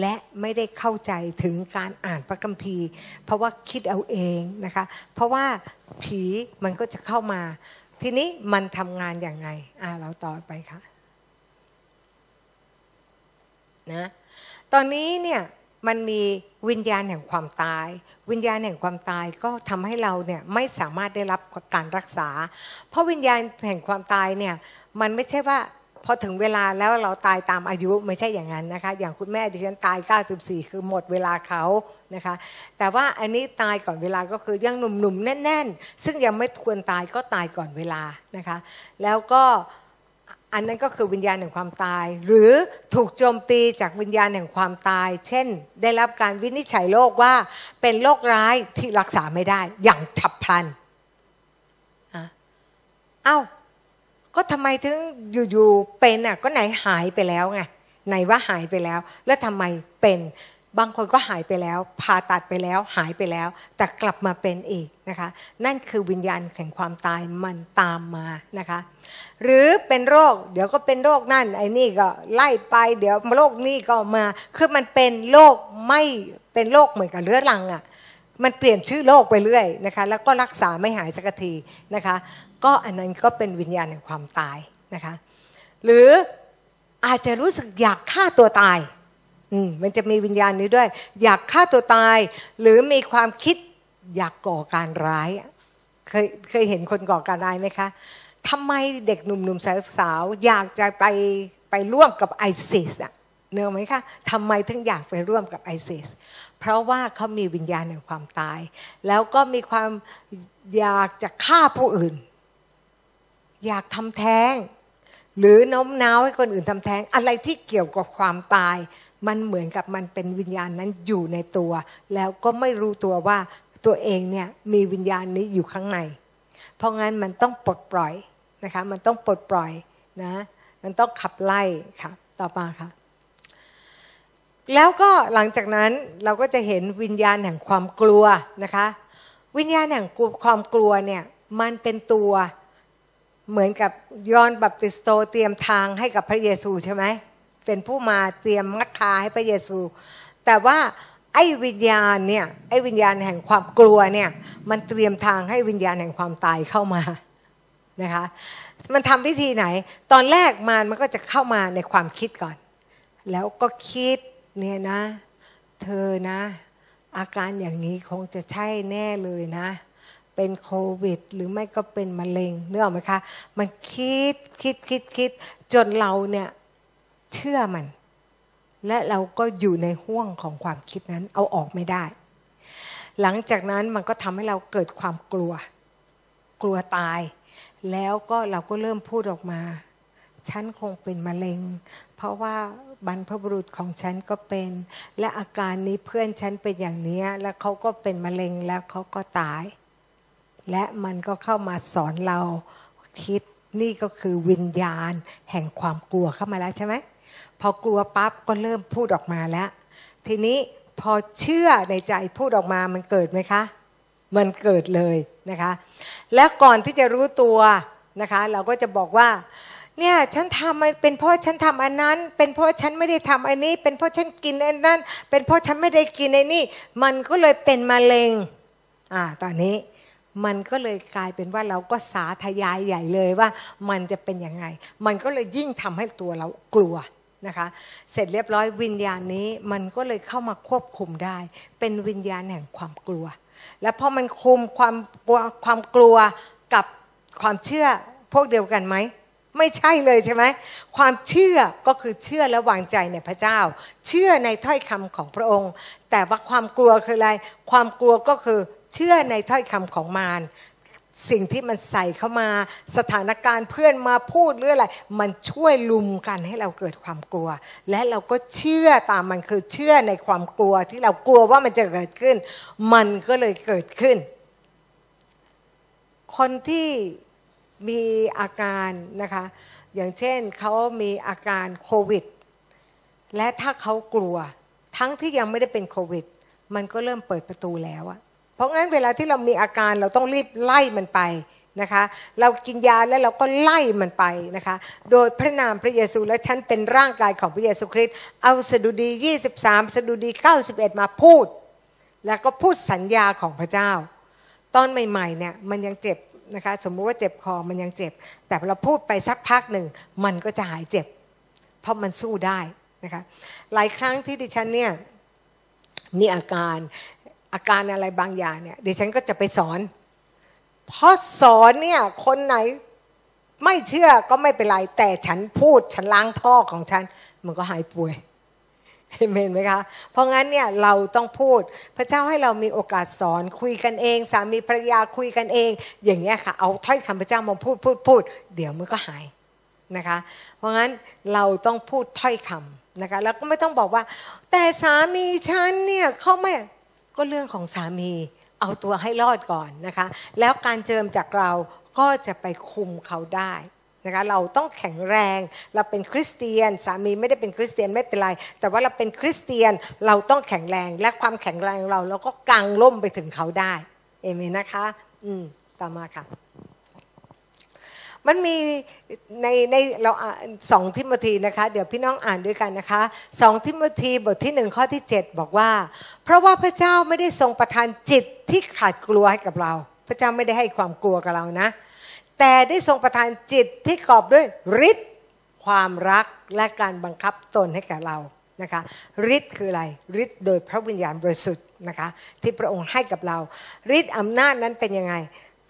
และไม่ได้เข้าใจถึงการอ่านพระคัมภีร์ เพราะว่าคิดเอาเองนะคะ เพราะว่าผีมันก็จะเข้ามา ทีนี้มันทำงานอย่างไงอ่าเราต่อไปค่ะนะตอนนี้เนี่ย มันมีวิญญาณแห่งความตาย วิญญาณแห่งความตายก็ทำให้เราเนี่ยไม่สามารถได้รับการรักษา เพราะวิญญาณแห่งความตายเนี่ยมันไม่ใช่ว่าพอถึงเวลาแล้วเราตายตามอายุไม่ใช่อย่างนั้นนะคะ อย่างคุณแม่ดิฉันตาย 94 คือหมดเวลาเขานะคะ แต่ว่าอันนี้ตายก่อนเวลาก็คือยังหนุ่มๆแน่น ๆ ซึ่งยังไม่ควรตายก็ตายก่อนเวลานะคะ แล้วก็ อันนั้นก็คือวิญญาณแห่งความตาย หรือถูกโจมตีจากวิญญาณแห่งความตาย เช่น ได้รับการวินิจฉัยโรคว่าเป็นโรคร้ายที่รักษาไม่ได้ อย่างฉับพลันอ้าวก็ทำไมถึงอยู่ๆเป็นอะก็ไหนหายไปแล้วไงไหนว่าหายไปแล้ว แล้วทำไมเป็น บางคนก็หายไปแล้วผ่าตัดไปแล้วหายไปแล้ว แต่กลับมาเป็นอีกนะคะ นั่นคือวิญญาณแห่งความตายมันตามมานะคะ หรือเป็นโรคเดี๋ยวก็เป็นโรคนั่นไอ้นี่ก็ไล่ไป เดี๋ยวโรคนี่ก็มา คือมันเป็นโรคไม่เป็นโรคเหมือนกับเรื้อรังอะมันเปลี่ยนชื่อโรคไปเรื่อยนะคะแล้วก็รักษาไม่หายสักทีนะคะ ก็อันนั้นก็เป็นวิญญาณแห่งความตายนะคะ หรืออาจจะรู้สึกอยากฆ่าตัวตาย อืมมันจะมีวิญญาณนี้ด้วย อยากฆ่าตัวตาย หรือมีความคิดอยากก่อการร้ายเคยเคยเห็นคนก่อการร้ายไหมคะทำไมเด็กหนุ่มๆสาวๆอยากจะไปไปร่วมกับไอซิสอะเนื้อไหมคะทำไมถึงอยากไปร่วมกับไอซิสเพราะว่าเขามีวิญญาณแห่งความตาย แล้วก็มีความอยากจะฆ่าผู้อื่น อยากทำแท้ง หรือน้มน้าวให้คนอื่นทำแท้ง อะไรที่เกี่ยวกับความตาย มันเหมือนกับมันเป็นวิญญาณนั้นอยู่ในตัว แล้วก็ไม่รู้ตัวว่าตัวเองเนี่ยมีวิญญาณนี้อยู่ข้างใน เพราะงั้นมันต้องปลดปล่อยนะคะมันต้องปลดปล่อยนะมันต้องขับไล่ค่ะต่อมาค่ะ แล้วก็หลังจากนั้นเราก็จะเห็นวิญญาณแห่งความกลัวนะคะ วิญญาณแห่งความกลัวเนี่ยมันเป็นตัวเหมือนกับยอนบัพติสโตเตรียมทางให้กับพระเยซูใช่ไหม เป็นผู้มาเตรียมมัคคาให้พระเยซู แต่ว่าไอ้วิญญาณเนี่ยไอ้วิญญาณแห่งความกลัวเนี่ยมันเตรียมทางให้วิญญาณแห่งความตายเข้ามานะคะมันทำวิธีไหน ตอนแรกมันมันก็จะเข้ามาในความคิดก่อน แล้วก็คิดเนี่ยนะ เธอนะ อาการอย่างนี้คงจะใช่แน่เลยนะ เป็นโควิด หรือไม่ก็เป็นมะเร็งเนื้อไหมคะ มันคิดคิดคิดคิดจนเราเนี่ย เชื่อมัน และเราก็อยู่ในห่วงของความคิดนั้นเอาออกไม่ได้ หลังจากนั้นมันก็ทำให้เราเกิดความกลัว กลัวตาย แล้วก็เราก็เริ่มพูดออกมา ฉันคงเป็นมะเร็ง เพราะว่าบรรพบุรุษของฉันก็เป็น และอาการนี้เพื่อนฉันเป็นอย่างนี้แล้วเขาก็เป็นมะเร็งแล้วเขาก็ตาย และมันก็เข้ามาสอนเราคิดนี่ก็คือวิญญาณแห่งความกลัวเข้ามาแล้วใช่ไหม พอกลัวปั๊บก็เริ่มพูดออกมาแล้ว ทีนี้พอเชื่อในใจพูดออกมามันเกิดไหมคะ มันเกิดเลยนะคะ และก่อนที่จะรู้ตัวนะคะ เราก็จะบอกว่าเนี่ยฉันทำมันเป็นเพราะฉันทำอันนั้น เป็นเพราะฉันไม่ได้ทำอันนี้ เป็นเพราะฉันกินอันนั้น เป็นเพราะฉันไม่ได้กินไอ้นี่ มันก็เลยเป็นมะเร็งอ่าตอนนี้มันก็เลยกลายเป็นว่าเราก็สาธยายใหญ่เลยว่า มันจะเป็นยังไง มันก็เลยยิ่งทำให้ตัวเรากลัว นะคะเสร็จเรียบร้อยวิญญาณนี้มันก็เลยเข้ามาควบคุมได้ เป็นวิญญาณแห่งความกลัว และพอมันคุมความกลัวความกลัวกับความเชื่อพวกเดียวกันไหมไม่ใช่เลยใช่ไหมความเชื่อก็คือเชื่อและวางใจในพระเจ้า เชื่อในถ้อยคำของพระองค์ แต่ว่าความกลัวคืออะไร ความกลัวก็คือเชื่อในถ้อยคำของมาร สิ่งที่มันใส่เข้ามาสถานการณ์เพื่อนมาพูดหรืออะไร มันช่วยลุมกันให้เราเกิดความกลัว และเราก็เชื่อตามมันคือเชื่อในความกลัวที่เรากลัวว่ามันจะเกิดขึ้น มันก็เลยเกิดขึ้น คนที่มีอาการนะคะ อย่างเช่นเขามีอาการโควิด และถ้าเขากลัว ทั้งที่ยังไม่ได้เป็นโควิด มันก็เริ่มเปิดประตูแล้วอะ เพราะงั้นเวลาที่เรามีอาการเราต้องรีบไล่มันไปนะคะ เรากินยาแล้วเราก็ไล่มันไปนะคะ โดยพระนามพระเยซูและฉันเป็นร่างกายของพระเยซูคริสต์เอาสดุดี 23 สดุดี 91 มาพูด แล้วก็พูดสัญญาของพระเจ้า ตอนใหม่ๆเนี่ยมันยังเจ็บนะคะสมมุติว่าเจ็บคอมันยังเจ็บ แต่เราพูดไปสักพักหนึ่งมันก็จะหายเจ็บ เพราะมันสู้ได้นะคะหลายครั้งที่ดิฉันเนี่ยมีอาการ อาการอะไรบางอย่างเนี่ยดิฉันก็จะไปสอน เพราะสอนเนี่ยคนไหนไม่เชื่อก็ไม่เป็นไร แต่ฉันพูดฉันล้างท่อของฉัน มันก็หายป่วยเห็นไหมคะ เพราะงั้นเนี่ยเราต้องพูดพระเจ้าให้เรามีโอกาสสอนคุยกันเอง สามีภรรยาคุยกันเอง อย่างเงี้ยค่ะ เอาถ้อยคำพระเจ้ามาพูดพูดพูด เดี๋ยวมันก็หายนะคะ เพราะงั้นเราต้องพูดถ้อยคำนะคะแล้วก็ไม่ต้องบอกว่า แต่สามีฉันเนี่ยเขาไม่ ก็เรื่องของสามีเอาตัวให้รอดก่อนนะคะ แล้วการเจิมจากเราก็จะไปคุมเขาได้นะคะเราต้องแข็งแรงเราเป็นคริสเตียน สามีไม่ได้เป็นคริสเตียนไม่เป็นไร แต่ว่าเราเป็นคริสเตียนเราต้องแข็งแรงและความแข็งแรงเราเราก็กางล่มไปถึงเขาได้ เอเมนนะคะ อืมต่อมาค่ะ มันมีในในเราสองทิโมธีนะคะ เดี๋ยวพี่น้องอ่านด้วยกันนะคะสองทิโมธีบทที่หนึ่งข้อที่ 7 บอกว่า เพราะว่าพระเจ้าไม่ได้ทรงประทานจิตที่ขาดกลัวให้กับเรา พระเจ้าไม่ได้ให้ความกลัวกับเรานะ แต่ได้ทรงประทานจิตที่กอบด้วยฤทธิ์ความรักและการบังคับตนให้แก่เรานะคะฤทธิ์คืออะไรฤทธิ์โดยพระวิญญาณบริสุทธิ์นะคะที่พระองค์ให้กับเราฤทธิ์อำนาจนั้นเป็นยังไง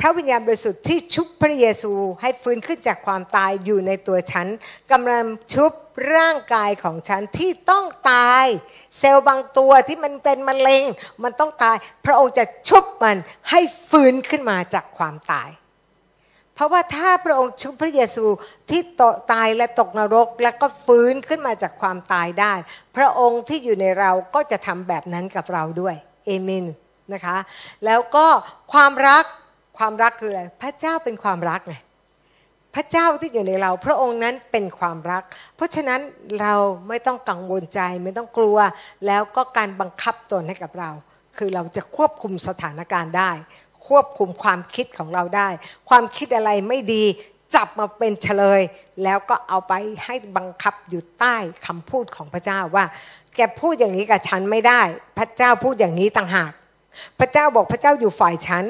พระวิญญาณบริสุทธิ์ที่ชุบพระเยซูให้ฟื้นขึ้นจากความตายอยู่ในตัวฉันกำลังชุบร่างกายของฉันที่ต้องตาย เซลล์บางตัวที่มันเป็นมะเร็ง มันต้องตาย พระองค์จะชุบมันให้ฟื้นขึ้นมาจากความตาย เพราะว่าถ้าพระองค์ชุบพระเยซูที่ตายและตกนรกแล้วก็ฟื้นขึ้นมาจากความตายได้ พระองค์ที่อยู่ในเราก็จะทำแบบนั้นกับเราด้วยเอเมนนะคะ แล้วก็ความรัก ความรักคืออะไร พระเจ้าเป็นความรักไงพระเจ้าที่อยู่ในเรา พระองค์นั้นเป็นความรัก เพราะฉะนั้นเราไม่ต้องกังวลใจไม่ต้องกลัว แล้วก็การบังคับตนให้กับเรา คือเราจะควบคุมสถานการณ์ได้ ควบคุมความคิดของเราได้ ความคิดอะไรไม่ดีจับมาเป็นเฉลย แล้วก็เอาไปให้บังคับอยู่ใต้คำพูดของพระเจ้าว่า แกพูดอย่างนี้กับฉันไม่ได้ พระเจ้าพูดอย่างนี้ต่างหาก พระเจ้าบอกพระเจ้าอยู่ฝ่ายฉัน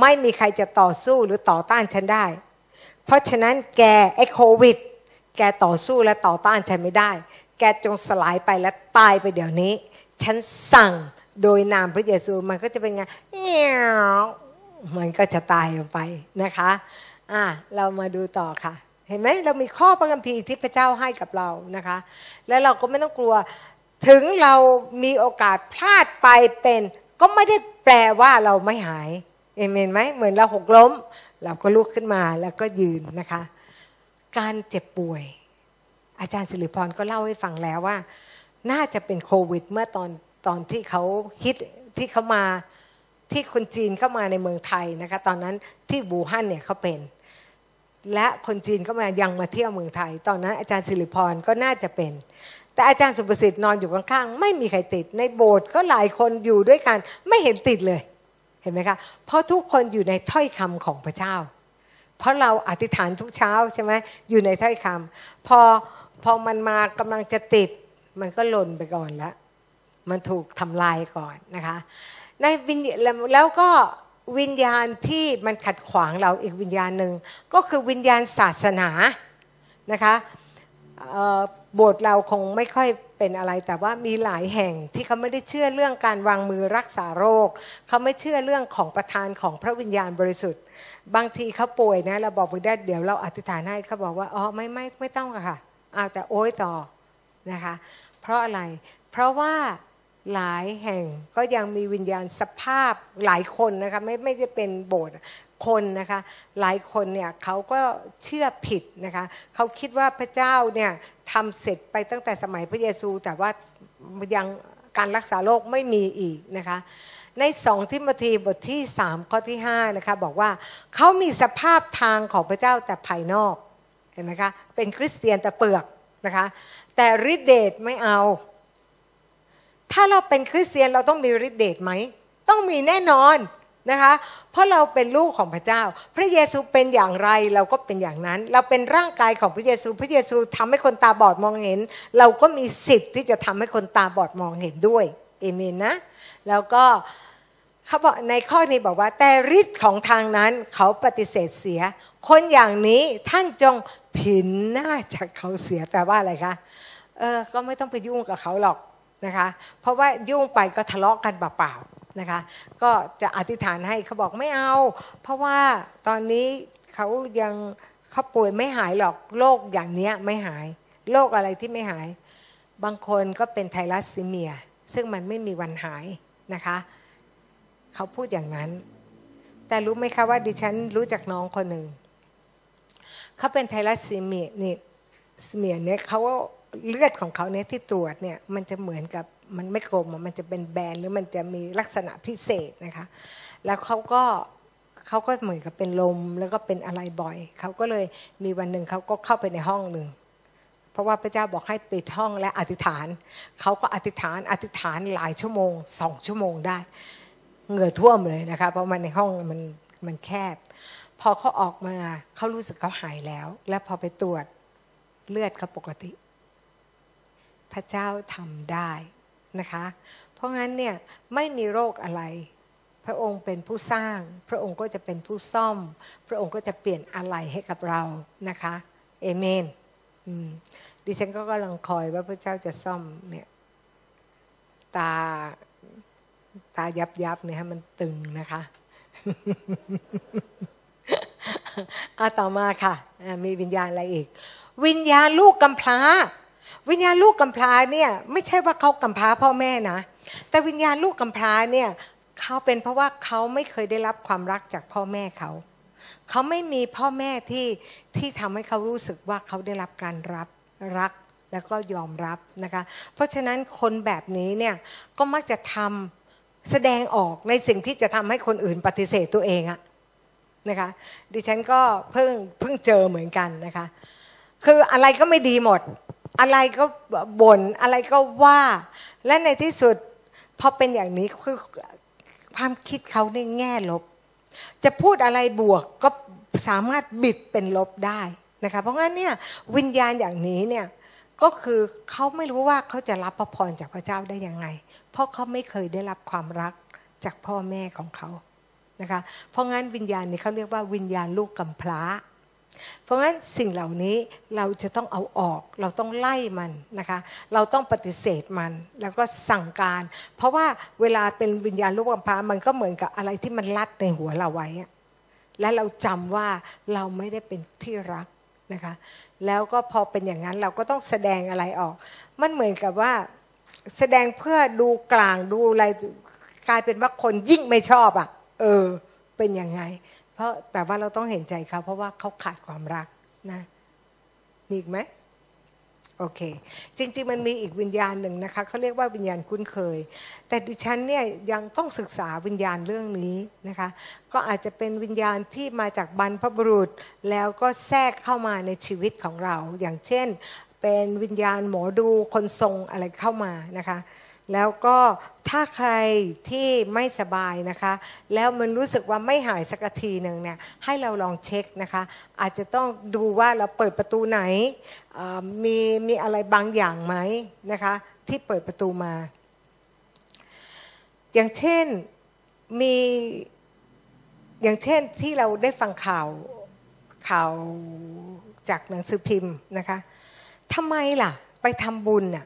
ไม่มีใครจะต่อสู้หรือต่อต้านฉันได้ เพราะฉะนั้นแกไอ้โควิด แกต่อสู้และต่อต้านฉันไม่ได้ แกจงสลายไปและตายไปเดี๋ยวนี้ ฉันสั่งโดยนามพระเยซูมันก็จะเป็นไงมันก็จะตายไปนะคะอะเรามาดูต่อค่ะ เห็นไหมเรามีข้อพระคัมภีร์ที่พระเจ้าให้กับเรานะคะ แล้วเราก็ไม่ต้องกลัว ถึงเรามีโอกาสพลาดไปเป็น ก็ไม่ได้แปลว่าเราไม่หาย เอเมนไหมเหมือนเราหกล้ม เราก็ลุกขึ้นมาแล้วก็ยืนนะคะ การเจ็บป่วย อาจารย์สิริพรก็เล่าให้ฟังแล้วว่า น่าจะเป็นโควิด เมื่อตอนตอนที่เขาฮิตที่เขามาที่คนจีนเข้ามาในเมืองไทยนะคะ ตอนนั้นที่บูฮั่นเนี่ยเขาเป็น และคนจีนก็มายังมาเที่ยวเมืองไทย ตอนนั้นอาจารย์สิริพรก็น่าจะเป็น แต่อาจารย์สุประสิทธิ์นอนอยู่ข้างๆไม่มีใครติด ในโบสถ์ก็หลายคนอยู่ด้วยกัน ไม่เห็นติดเลย เห็นไหมคะเพราะทุกคนอยู่ในถ้อยคำของพระเจ้า เพราะเราอธิษฐานทุกเช้าใช่ไหมอยู่ในถ้อยคำพอพอมันมากำลังจะติด มันก็หล่นไปก่อนแล้วมันถูกทำลายก่อนนะคะในวิญแล้วก็วิญญาณที่มันขัดขวางเราอีกวิญญาณหนึ่งก็คือวิญญาณศาสนานะคะ โบสถ์เราคงไม่ค่อยเป็นอะไร แต่ว่ามีหลายแห่งที่เขาไม่ได้เชื่อเรื่องการวางมือรักษาโรค เขาไม่เชื่อเรื่องของประทานของพระวิญญาณบริสุทธิ์ บางทีเขาป่วยนะเราบอกว่าเดี๋ยวเราอธิษฐานให้เขาบอกว่าอ๋อไม่ไม่ไม่ต้องค่ะเอาแต่โอ้ยต่อนะคะ เพราะอะไร เพราะว่าหลายแห่งก็ยังมีวิญญาณสภาพหลายคนนะคะไม่ไม่จะเป็นโบสถ์คนนะคะหลายคนเนี่ยเขาก็เชื่อผิดนะคะเขาคิดว่าพระเจ้าเนี่ย ทำเสร็จไปตั้งแต่สมัยพระเยซู แต่ว่ายังการรักษาโรคไม่มีอีกนะคะในสองทิมธีบทที่สามข้อที่ห้านะคะบอกว่าเขามีสภาพทางของพระเจ้าแต่ภายนอกเห็นไหมคะเป็นคริสเตียนแต่เปลือกนะคะแต่ฤทธิเดชไม่เอา ถ้าเราเป็นคริสเตียนเราต้องมีฤทธิเดชไหม ต้องมีแน่นอน นะคะเพราะเราเป็นลูกของพระเจ้า พระเยซูเป็นอย่างไรเราก็เป็นอย่างนั้น เราเป็นร่างกายของพระเยซู พระเยซูทำให้คนตาบอดมองเห็น เราก็มีสิทธิ์ที่จะทำให้คนตาบอดมองเห็นด้วยเอเมนนะแล้วก็เขาบอกในข้อนี้บอกว่า แต่ฤทธิ์ของทางนั้นเขาปฏิเสธเสีย คนอย่างนี้ท่านจงผินหน้าจากเขาเสียแปลว่าอะไรคะเออก็ไม่ต้องไปยุ่งกับเขาหรอกนะคะ เพราะว่ายุ่งไปก็ทะเลาะกันเปล่าๆ นะคะ ก็จะอธิษฐานให้เขาบอกไม่เอา เพราะว่าตอนนี้เขายังเขาป่วยไม่หายหรอกโรคอย่างเนี้ยไม่หายโรคอะไรที่ไม่หาย บางคนก็เป็นไทรัสซีเมีย ซึ่งมันไม่มีวันหายนะคะ เขาพูดอย่างนั้น แต่รู้ไหมคะว่าดิฉันรู้จักน้องคนหนึ่งเขาเป็นไทรัสซีเมียนี่เมียเนี่ยเขาเลือดของเขาเนี่ยที่ตรวจเนี่ยมันจะเหมือนกับ มันไม่กลมมันจะเป็นแบนหรือมันจะมีลักษณะพิเศษนะคะ แล้วเขาก็เขาก็เหมือนกับเป็นลมแล้วก็เป็นอะไรบ่อย เขาก็เลยมีวันหนึ่งเขาก็เข้าไปในห้องหนึ่งเพราะว่าพระเจ้าบอกให้ปิดห้องและอธิษฐาน เขาก็อธิษฐาน อธิษฐานหลายชั่วโมงสองชั่วโมงได้ เหงื่อท่วมเลยนะคะ เพราะมันในห้องมันมันแคบ พอเขาออกมาเขารู้สึกเขาหายแล้ว และพอไปตรวจเลือดเขาปกติ พระเจ้าทำได้ นะคะ เพราะงั้นเนี่ยไม่มีโรคอะไร พระองค์เป็นผู้สร้าง พระองค์ก็จะเป็นผู้ซ่อม พระองค์ก็จะเปลี่ยนอะไรให้กับเรานะคะเอเมนดิฉันก็กำลังคอยว่าพระเจ้าจะซ่อมเนี่ยตาตายับยับเนี่ยมันตึงนะคะอาต่อมาค่ะ มีวิญญาณอะไรอีก วิญญาณลูกกำพร้า วิญญาณลูกกำพร้าเนี่ยไม่ใช่ว่าเขากำพร้าพ่อแม่นะ แต่วิญญาณลูกกำพร้าเนี่ยเขาเป็นเพราะว่าเขาไม่เคยได้รับความรักจากพ่อแม่เขา เขาไม่มีพ่อแม่ที่ที่ทำให้เขารู้สึกว่าเขาได้รับการรับรักแล้วก็ยอมรับนะคะ เพราะฉะนั้นคนแบบนี้เนี่ยก็มักจะทำแสดงออกในสิ่งที่จะทำให้คนอื่นปฏิเสธตัวเองอะนะคะ ดิฉันก็เพิ่งเพิ่งเจอเหมือนกันนะคะ คืออะไรก็ไม่ดีหมด อะไรก็บน่นอะไรก็ว่า และในที่สุดพอเป็นอย่างนี้คือความคิดเขาในแง่ลบ จะพูดอะไรบวกก็สามารถบิดเป็นลบได้นะคะเพราะงั้นเนี่ยวิญญาณอย่างนี้เนี่ยก็คือเขาไม่รู้ว่าเขาจะรับพระพรจากพระเจ้าได้ยังไง เพราะเขาไม่เคยได้รับความรักจากพ่อแม่ของเขานะคะเพราะงั้นวิญญาณนี้เขาเรียกว่าวิญญาณลูกกำพร้า เพราะงั้นสิ่งเหล่านี้เราจะต้องเอาออก เราต้องไล่มันนะคะ เราต้องปฏิเสธมัน แล้วก็สั่งการ เพราะว่าเวลาเป็นวิญญาณลูกกำพร้ามันก็เหมือนกับอะไรที่มันลัดในหัวเราไว้ และเราจำว่าเราไม่ได้เป็นที่รักนะคะ แล้วก็พอเป็นอย่างนั้นเราก็ต้องแสดงอะไรออก มันเหมือนกับว่าแสดงเพื่อดูกลางดูอะไรกลายเป็นว่าคนยิ่งไม่ชอบอะ เออ เป็นยังไง ราะแต่ว่าเราต้องเห็นใจเขาเพราะว่าเขาขาดความรักนะมีอีกไหมโอเค จริง ๆ มันมีอีกวิญญาณหนึ่งนะคะเขาเรียกว่าวิญญาณคุ้นเคย แต่ดิฉันเนี่ยยังต้องศึกษาวิญญาณเรื่องนี้นะคะ ก็อาจจะเป็นวิญญาณที่มาจากบรรพบุรุษ แล้วก็แทรกเข้ามาในชีวิตของเรา อย่างเช่น เป็นวิญญาณหมอดูคนทรงอะไรเข้ามานะคะ แล้วก็ถ้าใครที่ไม่สบายนะคะ แล้วมันรู้สึกว่าไม่หายสักทีหนึ่งเนี่ยให้เราลองเช็คนะคะ อาจจะต้องดูว่าเราเปิดประตูไหนมีมีอะไรบางอย่างไหมนะคะ ที่เปิดประตูมา อย่างเช่นมีอย่างเช่นที่เราได้ฟังข่าวข่าวจากหนังสือพิมพ์นะคะทำไมล่ะ ไปทำบุญน่ะ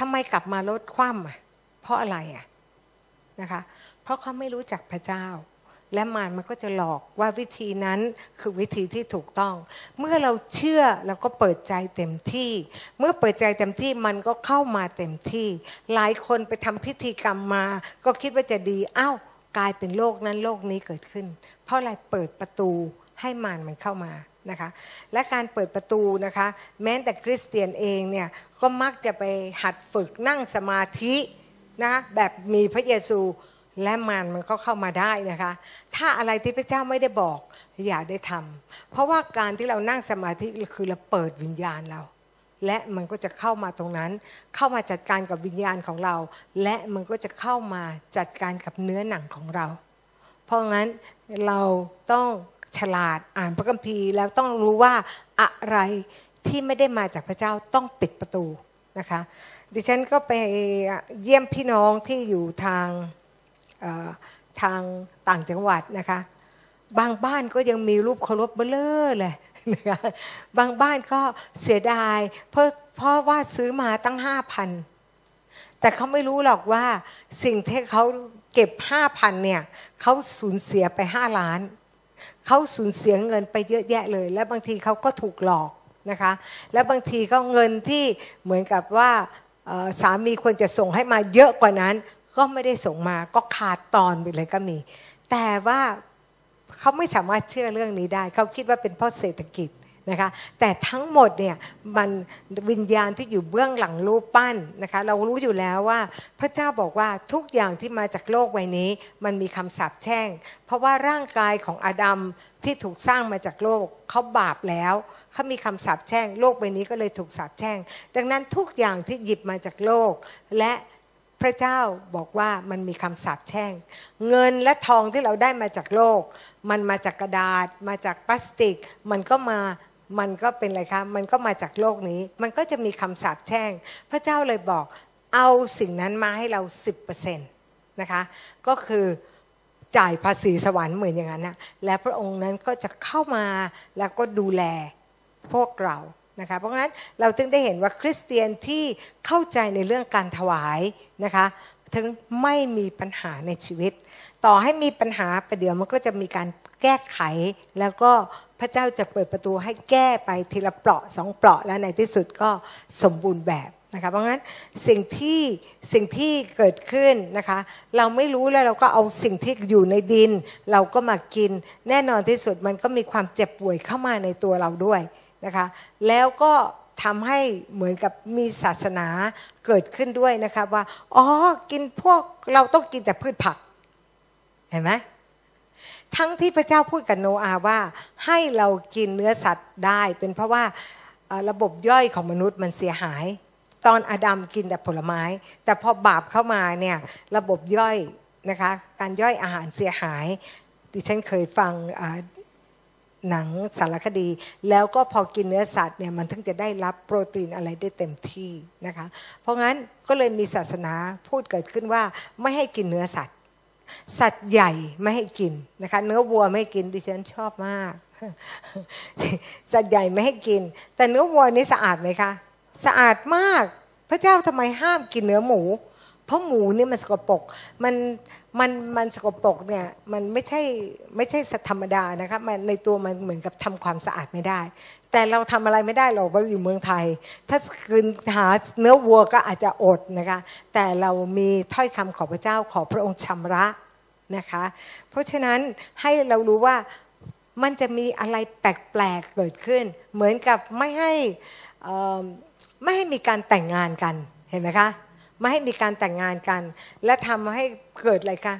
ทำไมกลับมาลดคว่ำอะเพราะอะไรอะนะคะ เพราะเขาไม่รู้จักพระเจ้า และมารมันก็จะหลอกว่าวิธีนั้นคือวิธีที่ถูกต้อง เมื่อเราเชื่อเราก็เปิดใจเต็มที่ เมื่อเปิดใจเต็มที่มันก็เข้ามาเต็มที่ หลายคนไปทำพิธีกรรมมา ก็คิดว่าจะดีอ้าวกลายเป็นโลกนั้นโลกนี้เกิดขึ้น เพราะอะไรเปิดประตูให้มารมันเข้ามา นะคะและการเปิดประตูนะคะแม้แต่คริสเตียนเองเนี่ยก็มักจะไปหัดฝึกนั่งสมาธินะคะแบบมีพระเยซูและมันมันก็เข้ามาได้นะคะ ถ้าอะไรที่พระเจ้าไม่ได้บอกอย่าได้ทำเพราะว่าการที่เรานั่งสมาธิคือเราเปิดวิญญาณเรา และมันก็จะเข้ามาตรงนั้น เข้ามาจัดการกับวิญญาณของเรา และมันก็จะเข้ามาจัดการกับเนื้อหนังของเรา เพราะงั้นเราต้อง ฉลาดอ่านพระคัมภีร์แล้วต้องรู้ว่าอะไรที่ไม่ได้มาจากพระเจ้าต้องปิดประตูนะคะ ดิฉันก็ไปเยี่ยมพี่น้องที่อยู่ทางทางต่างจังหวัดนะคะ บางบ้านก็ยังมีรูปเคารพเบลอเลยนะคะบางบ้านก็เสียดายเพราะเพราะว่าซื้อมาตั้งห้าพันแต่เขาไม่รู้หรอกว่าสิ่งที่เขาเก็บห้าพันเนี่ยเขาสูญเสียไปห้าล้าน เขาสูญเสียเงินไปเยอะแยะเลย และบางทีเขาก็ถูกหลอกนะคะ และบางทีก็เงินที่เหมือนกับว่าสามีควรจะส่งให้มาเยอะกว่านั้น ก็ไม่ได้ส่งมาก็ขาดตอนไปเลยก็มี แต่ว่าเขาไม่สามารถเชื่อเรื่องนี้ได้ เขาคิดว่าเป็นเพราะเศรษฐกิจ นะคะแต่ทั้งหมดเนี่ยมันวิญญาณที่อยู่เบื้องหลังรูปปั้นนะคะเรารู้อยู่แล้วว่าพระเจ้าบอกว่าทุกอย่างที่มาจากโลกใบนี้ มันมีคำสาปแช่ง เพราะว่าร่างกายของอาดัมที่ถูกสร้างมาจากโลกเขาบาปแล้วเขามีคำสาปแช่ง โลกใบนี้ก็เลยถูกสาปแช่ง ดังนั้นทุกอย่างที่หยิบมาจากโลก และพระเจ้าบอกว่ามันมีคำสาปแช่ง เงินและทองที่เราได้มาจากโลก มันมาจากกระดาษ มาจากพลาสติก มันก็มา มันก็เป็นอะไรคะมันก็มาจากโลกนี้ มันก็จะมีคำสาปแช่ง พระเจ้าเลยบอกเอาสิ่งนั้นมาให้เรา 10%นะคะ ก็คือจ่ายภาษีสวรรค์เหมือนอย่างนั้นนะและพระองค์นั้นก็จะเข้ามาแล้วก็ดูแลพวกเรานะคะเพราะงั้นเราจึงได้เห็นว่าคริสเตียนที่เข้าใจในเรื่องการถวายนะคะถึงไม่มีปัญหาในชีวิต ต่อให้มีปัญหาประเดี๋ยวมันก็จะมีการแก้ไขแล้วก็ พระเจ้าจะเปิดประตูให้แก้ไปทีละเปราะสองเปราะแล้วในที่สุดก็สมบูรณ์แบบนะคะเพราะงั้นสิ่งที่สิ่งที่เกิดขึ้นนะคะ เราไม่รู้แล้วเราก็เอาสิ่งที่อยู่ในดิน เราก็มากิน แน่นอนที่สุดมันก็มีความเจ็บป่วยเข้ามาในตัวเราด้วยนะคะ แล้วก็ทำให้เหมือนกับมีศาสนาเกิดขึ้นด้วยนะคะว่าอ๋อกินพวกเราต้องกินแต่พืชผัก เห็นไหม ทั้งที่พระเจ้าพูดกับโนอาว่าให้เรากินเนื้อสัตว์ได้ เป็นเพราะว่าระบบย่อยของมนุษย์มันเสียหาย ตอนอาดัมกินแต่ผลไม้ แต่พอบาปเข้ามาเนี่ยระบบย่อยนะคะการย่อยอาหารเสียหาย ดิฉันเคยฟังหนังสารคดี แล้วก็พอกินเนื้อสัตว์เนี่ยมันถึงจะได้รับโปรตีนอะไรได้เต็มที่นะคะเพราะงั้นก็เลยมีศาสนาพูดเกิดขึ้นว่าไม่ให้กินเนื้อสัตว์ สัตว์ใหญ่ไม่ให้กินนะคะเนื้อวัวไม่กินดิฉันชอบมาก สัตว์ใหญ่ไม่ให้กิน แต่เนื้อวัวนี่สะอาดไหมคะสะอาดมากพระเจ้าทำไมห้ามกินเนื้อหมู เพราะหมูนี่มันสกปรกมันมันมันสกปรกเนี่ยมันไม่ใช่ไม่ใช่สัตว์ธรรมดานะคะมันในตัวมันเหมือนกับทำความสะอาดไม่ได้ แต่เราทำอะไรไม่ได้หรอกเราอยู่เมืองไทย ถ้าคืนหาเนื้อวัวก็อาจจะอดนะคะ แต่เรามีถ้อยคำขอพระเจ้าขอพระองค์ชำระนะคะ เพราะฉะนั้นให้เรารู้ว่ามันจะมีอะไรแปลกๆเกิดขึ้น เหมือนกับไม่ให้ไม่ให้มีการแต่งงานกันเห็นไหมคะไม่ให้มีการแต่งงานกัน และทำให้เกิดอะไรคะ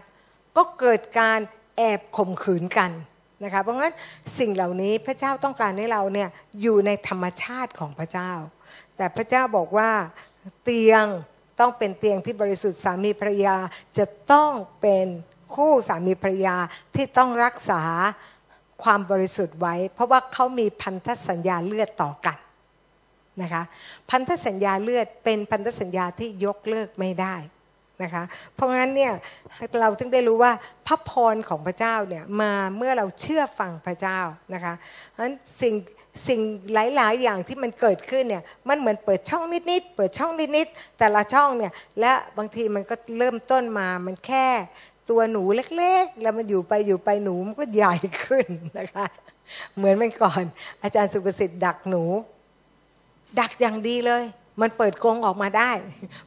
ก็เกิดการแอบข่มขืนกัน นะคะเพราะงั้นสิ่งเหล่านี้พระเจ้าต้องการให้เราเนี่ยอยู่ในธรรมชาติของพระเจ้า แต่พระเจ้าบอกว่าเตียงต้องเป็นเตียงที่บริสุทธิ์สามีภรรยาจะต้องเป็นคู่สามีภรรยาที่ต้องรักษาความบริสุทธิ์ไว้ เพราะว่าเขามีพันธสัญญาเลือดต่อกันนะคะพันธสัญญาเลือดเป็นพันธสัญญาที่ยกเลิกไม่ได้ นะคะ เพราะงั้นเนี่ยเราถึงได้รู้ว่าพระพรของพระเจ้าเนี่ยมาเมื่อเราเชื่อฟังพระเจ้านะคะเพราะฉะนั้นสิ่งสิ่งหลาย ๆ อย่างที่มันเกิดขึ้นเนี่ยมันเหมือนเปิดช่องนิด ๆ เปิดช่องนิด ๆ แต่ละช่องเนี่ยและบางทีมันก็เริ่มต้นมามันแค่ตัวหนูเล็ก ๆ แล้วมันอยู่ไปอยู่ไปหนูมันก็ใหญ่ขึ้นนะคะ เหมือนเมื่อก่อน อาจารย์สุประสิทธิ์ดักหนู ดักอย่างดีเลย มันเปิดกรงออกมาได้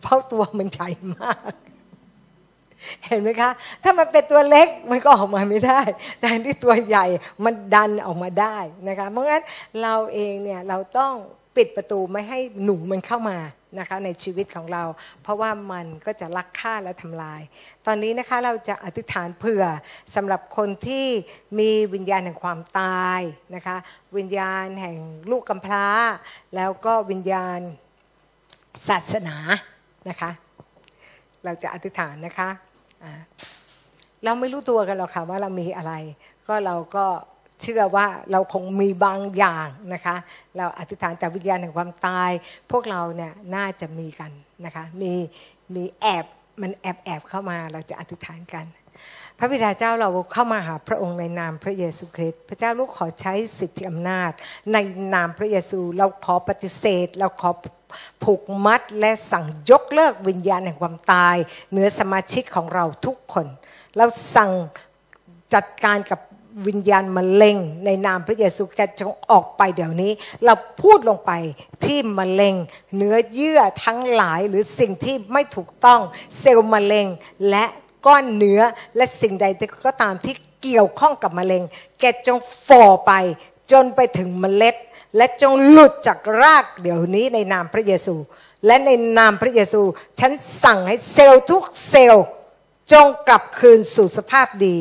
เพราะตัวมันใหญ่มาก เห็นไหมคะ ถ้ามันเป็นตัวเล็กมันก็ออกมาไม่ได้ แต่ที่ตัวใหญ่มันดันออกมาได้นะคะเพราะงั้นเราเองเนี่ยเราต้องปิดประตูไม่ให้หนูมันเข้ามานะคะในชีวิตของเรา เพราะว่ามันก็จะลักฆ่าและทำลาย ตอนนี้นะคะเราจะอธิษฐานเผื่อสำหรับคนที่มีวิญญาณแห่งความตายนะคะวิญญาณแห่งลูกกำพร้า แล้วก็วิญญาณ ศาสนานะคะ เราจะอธิษฐานนะคะเราไม่รู้ตัวกันหรอกค่ะว่าเรามีอะไร ก็เราก็เชื่อว่าเราคงมีบางอย่างนะคะ เราอธิษฐานแต่วิญญาณแห่งความตาย พวกเราเนี่ยน่าจะมีกันนะคะ มีมีแอบมันแอบแอบเข้ามาเราจะอธิษฐานกัน พระบิดาเจ้าเราเข้ามาหาพระองค์ในนามพระเยซูคริสต์พระเจ้าลูกขอใช้สิทธิอำนาจ ในนามพระเยซูเราขอปฏิเสธ เราขอผูกมัดและสั่งยกเลิกวิญญาณแห่งความตาย เหนือสมาชิกของเราทุกคน เราสั่งจัดการกับวิญญาณมะเร็ง ในนามพระเยซูแกจงออกไปเดี๋ยวนี้ เราพูดลงไปที่มะเร็ง เนื้อเยื่อทั้งหลายหรือสิ่งที่ไม่ถูกต้องเซลล์มะเร็งและ ก้อนเนื้อและสิ่งใดก็ตามที่เกี่ยวข้องกับมะเร็ง แกจงฝ่อไปจนไปถึงเมล็ด และจงหลุดจากรากเดี๋ยวนี้ในนามพระเยซู และในนามพระเยซู ฉันสั่งให้เซลล์ทุกเซลล์จงกลับคืนสู่สภาพดี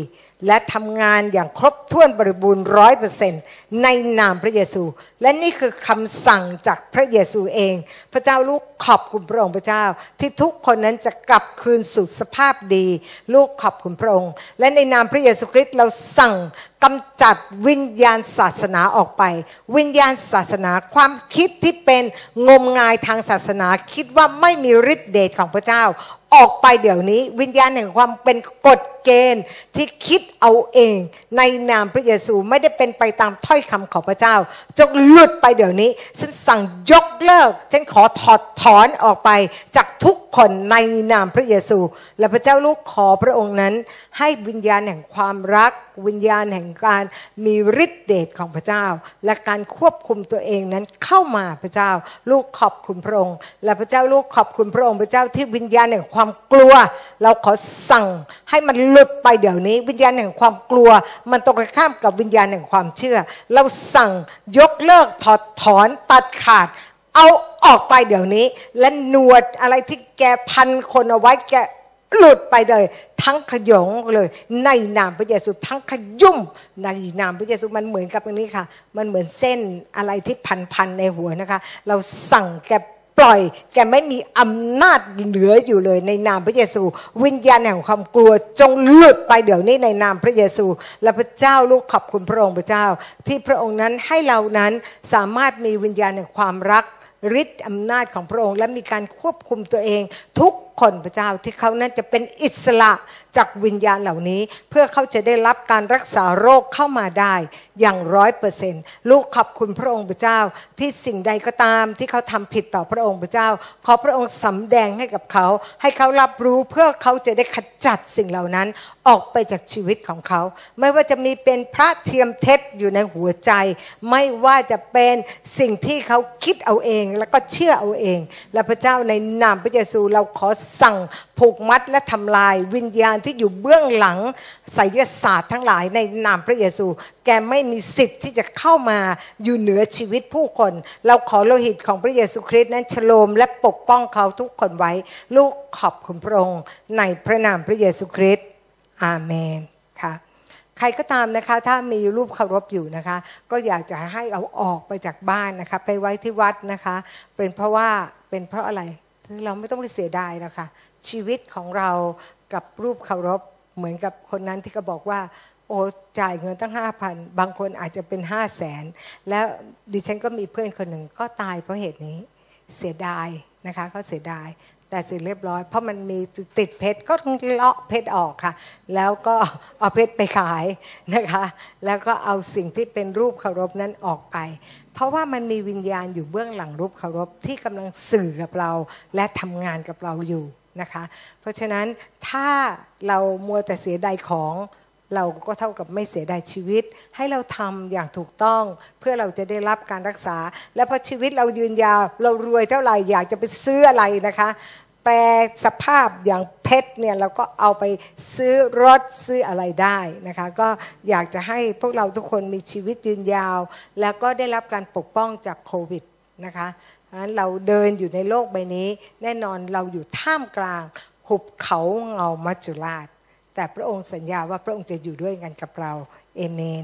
และทำงานอย่างครบถ้วนบริบูรณ์ร้อยเปอร์เซนต์ในนามพระเยซู และนี่คือคำสั่งจากพระเยซูเอง พระเจ้าลูกขอบคุณพระองค์พระเจ้า ที่ทุกคนนั้นจะกลับคืนสู่สภาพดี ลูกขอบคุณพระองค์ และในนามพระเยซูคริสต์เราสั่งกำจัดวิญญาณศาสนาออกไป วิญญาณศาสนาความคิดที่เป็นงมงายทางศาสนา คิดว่าไม่มีฤทธิ์เดชของพระเจ้า ออกไปเดี๋ยวนี้ วิญญาณแห่งความเป็นกฎเกณฑ์ที่คิดเอาเอง ในนามพระเยซูไม่ได้เป็นไปตามถ้อยคำของพระเจ้า จงหลุดไปเดี๋ยวนี้ ฉันสั่งยกเลิก ฉันขอถอดถอนออกไปจากทุก คนในนามพระเยซู และพระเจ้าลูกขอพระองค์นั้น ให้วิญญาณแห่งความรัก วิญญาณแห่งการมีฤทธิเดชของพระเจ้า และการควบคุมตัวเองนั้นเข้ามาพระเจ้า ลูกขอบคุณพระองค์ และพระเจ้าลูกขอบคุณพระองค์พระเจ้าที่วิญญาณแห่งความกลัว เราขอสั่งให้มันหลุดไปเดี๋ยวนี้ วิญญาณแห่งความกลัว มันตรงข้ามกับวิญญาณแห่งความเชื่อ เราสั่งยกเลิกถอดถอนตัดขาดเอา ออกไปเดี๋ยวนี้ และหนวดอะไรที่แกพันคนเอาไว้แกหลุดไปเลย ทั้งขยงเลย ในนามพระเยซูทั้งขยุ่มในนามพระเยซูมันเหมือนกับตรงนี้ค่ะ มันเหมือนเส้นอะไรที่พันๆในหัวนะคะ เราสั่งแกปล่อยแกไม่มีอำนาจเหลืออยู่เลย ในนามพระเยซู วิญญาณแห่งความกลัวจงหลุดไปเดี๋ยวนี้ในนามพระเยซู และพระเจ้าลูกขอบคุณพระองค์พระเจ้า ที่พระองค์นั้นให้เรานั้นสามารถมีวิญญาณแห่งความรัก ฤทธิ์อำนาจของพระองค์ และมีการควบคุมตัวเองทุกคนพระเจ้าที่เขานั้นจะเป็นอิสระจากวิญญาณเหล่านี้ เพื่อเขาจะได้รับการรักษาโรคเข้ามาได้อย่างร้อยเปอร์เซนต์ลูกขอบคุณพระองค์พระเจ้า ที่สิ่งใดก็ตามที่เขาทำผิดต่อพระองค์พระเจ้า ขอพระองค์สำแดงให้กับเขา ให้เขารับรู้เพื่อเขาจะได้ขจัดสิ่งเหล่านั้นออกไปจากชีวิตของเขา ไม่ว่าจะมีเป็นพระเทียมเท็จอยู่ในหัวใจ ไม่ว่าจะเป็นสิ่งที่เขาคิดเอาเอง แล้วก็เชื่อเอาเอง และพระเจ้าในนามพระเยซูเราขอสั่งผูกมัดและทำลาย วิญญาณที่อยู่เบื้องหลังไสยศาสตร์ทั้งหลายในนามพระเยซู แกไม่มีสิทธิ์ที่จะเข้ามาอยู่เหนือชีวิตผู้คน เราขอโลหิตของพระเยซูคริสต์นั้นฉโลมและปกป้องเขาทุกคนไว้ ลูกขอบคุณพระองค์ในพระนามพระเยซูคริสต์ อาเมนค่ะใครก็ตามนะคะ ถ้ามีรูปเคารพอยู่นะคะ ก็อยากจะให้เอาออกไปจากบ้านนะคะ ไปไว้ที่วัดนะคะ เป็นเพราะว่าเป็นเพราะอะไรเราไม่ต้องไปเสียดายนะคะชีวิตของเรากับรูปเคารพเหมือนกับคนนั้นที่เขาบอกว่า โอ้จ่ายเงินตั้งห้าพันบางคนอาจจะเป็นห้าแสนแล้วดิฉันก็มีเพื่อนคนหนึ่งก็ตายเพราะเหตุนี้เสียดายนะคะเขาเสียดาย แต่เสร็จเรียบร้อย เพราะมันมีติดเพชรก็ต้องเลาะเพชรออกค่ะ แล้วก็เอาเพชรไปขายนะคะ แล้วก็เอาสิ่งที่เป็นรูปเคารพนั้นออกไป เพราะว่ามันมีวิญญาณอยู่เบื้องหลังรูปเคารพที่กำลังสื่อกับเรา และทำงานกับเราอยู่นะคะ เพราะฉะนั้นถ้าเรามัวแต่เสียดายของเราก็เท่ากับไม่เสียดายชีวิต ให้เราทำอย่างถูกต้องเพื่อเราจะได้รับการรักษา และพอชีวิตเรายืนยาว เรารวยเท่าไหร่อยากจะไปซื้ออะไรนะคะ แปลสภาพอย่างเพชรเนี่ยเราก็เอาไปซื้อรถซื้ออะไรได้นะคะก็อยากจะให้พวกเราทุกคนมีชีวิตยืนยาว แล้วก็ได้รับการปกป้องจากโควิดนะคะนั้นเราเดินอยู่ในโลกใบนี้ แน่นอนเราอยู่ท่ามกลาง หุบเขาเงามัจจุราช แต่พระองค์สัญญาว่าพระองค์จะอยู่ด้วยกันกับเราเอเมน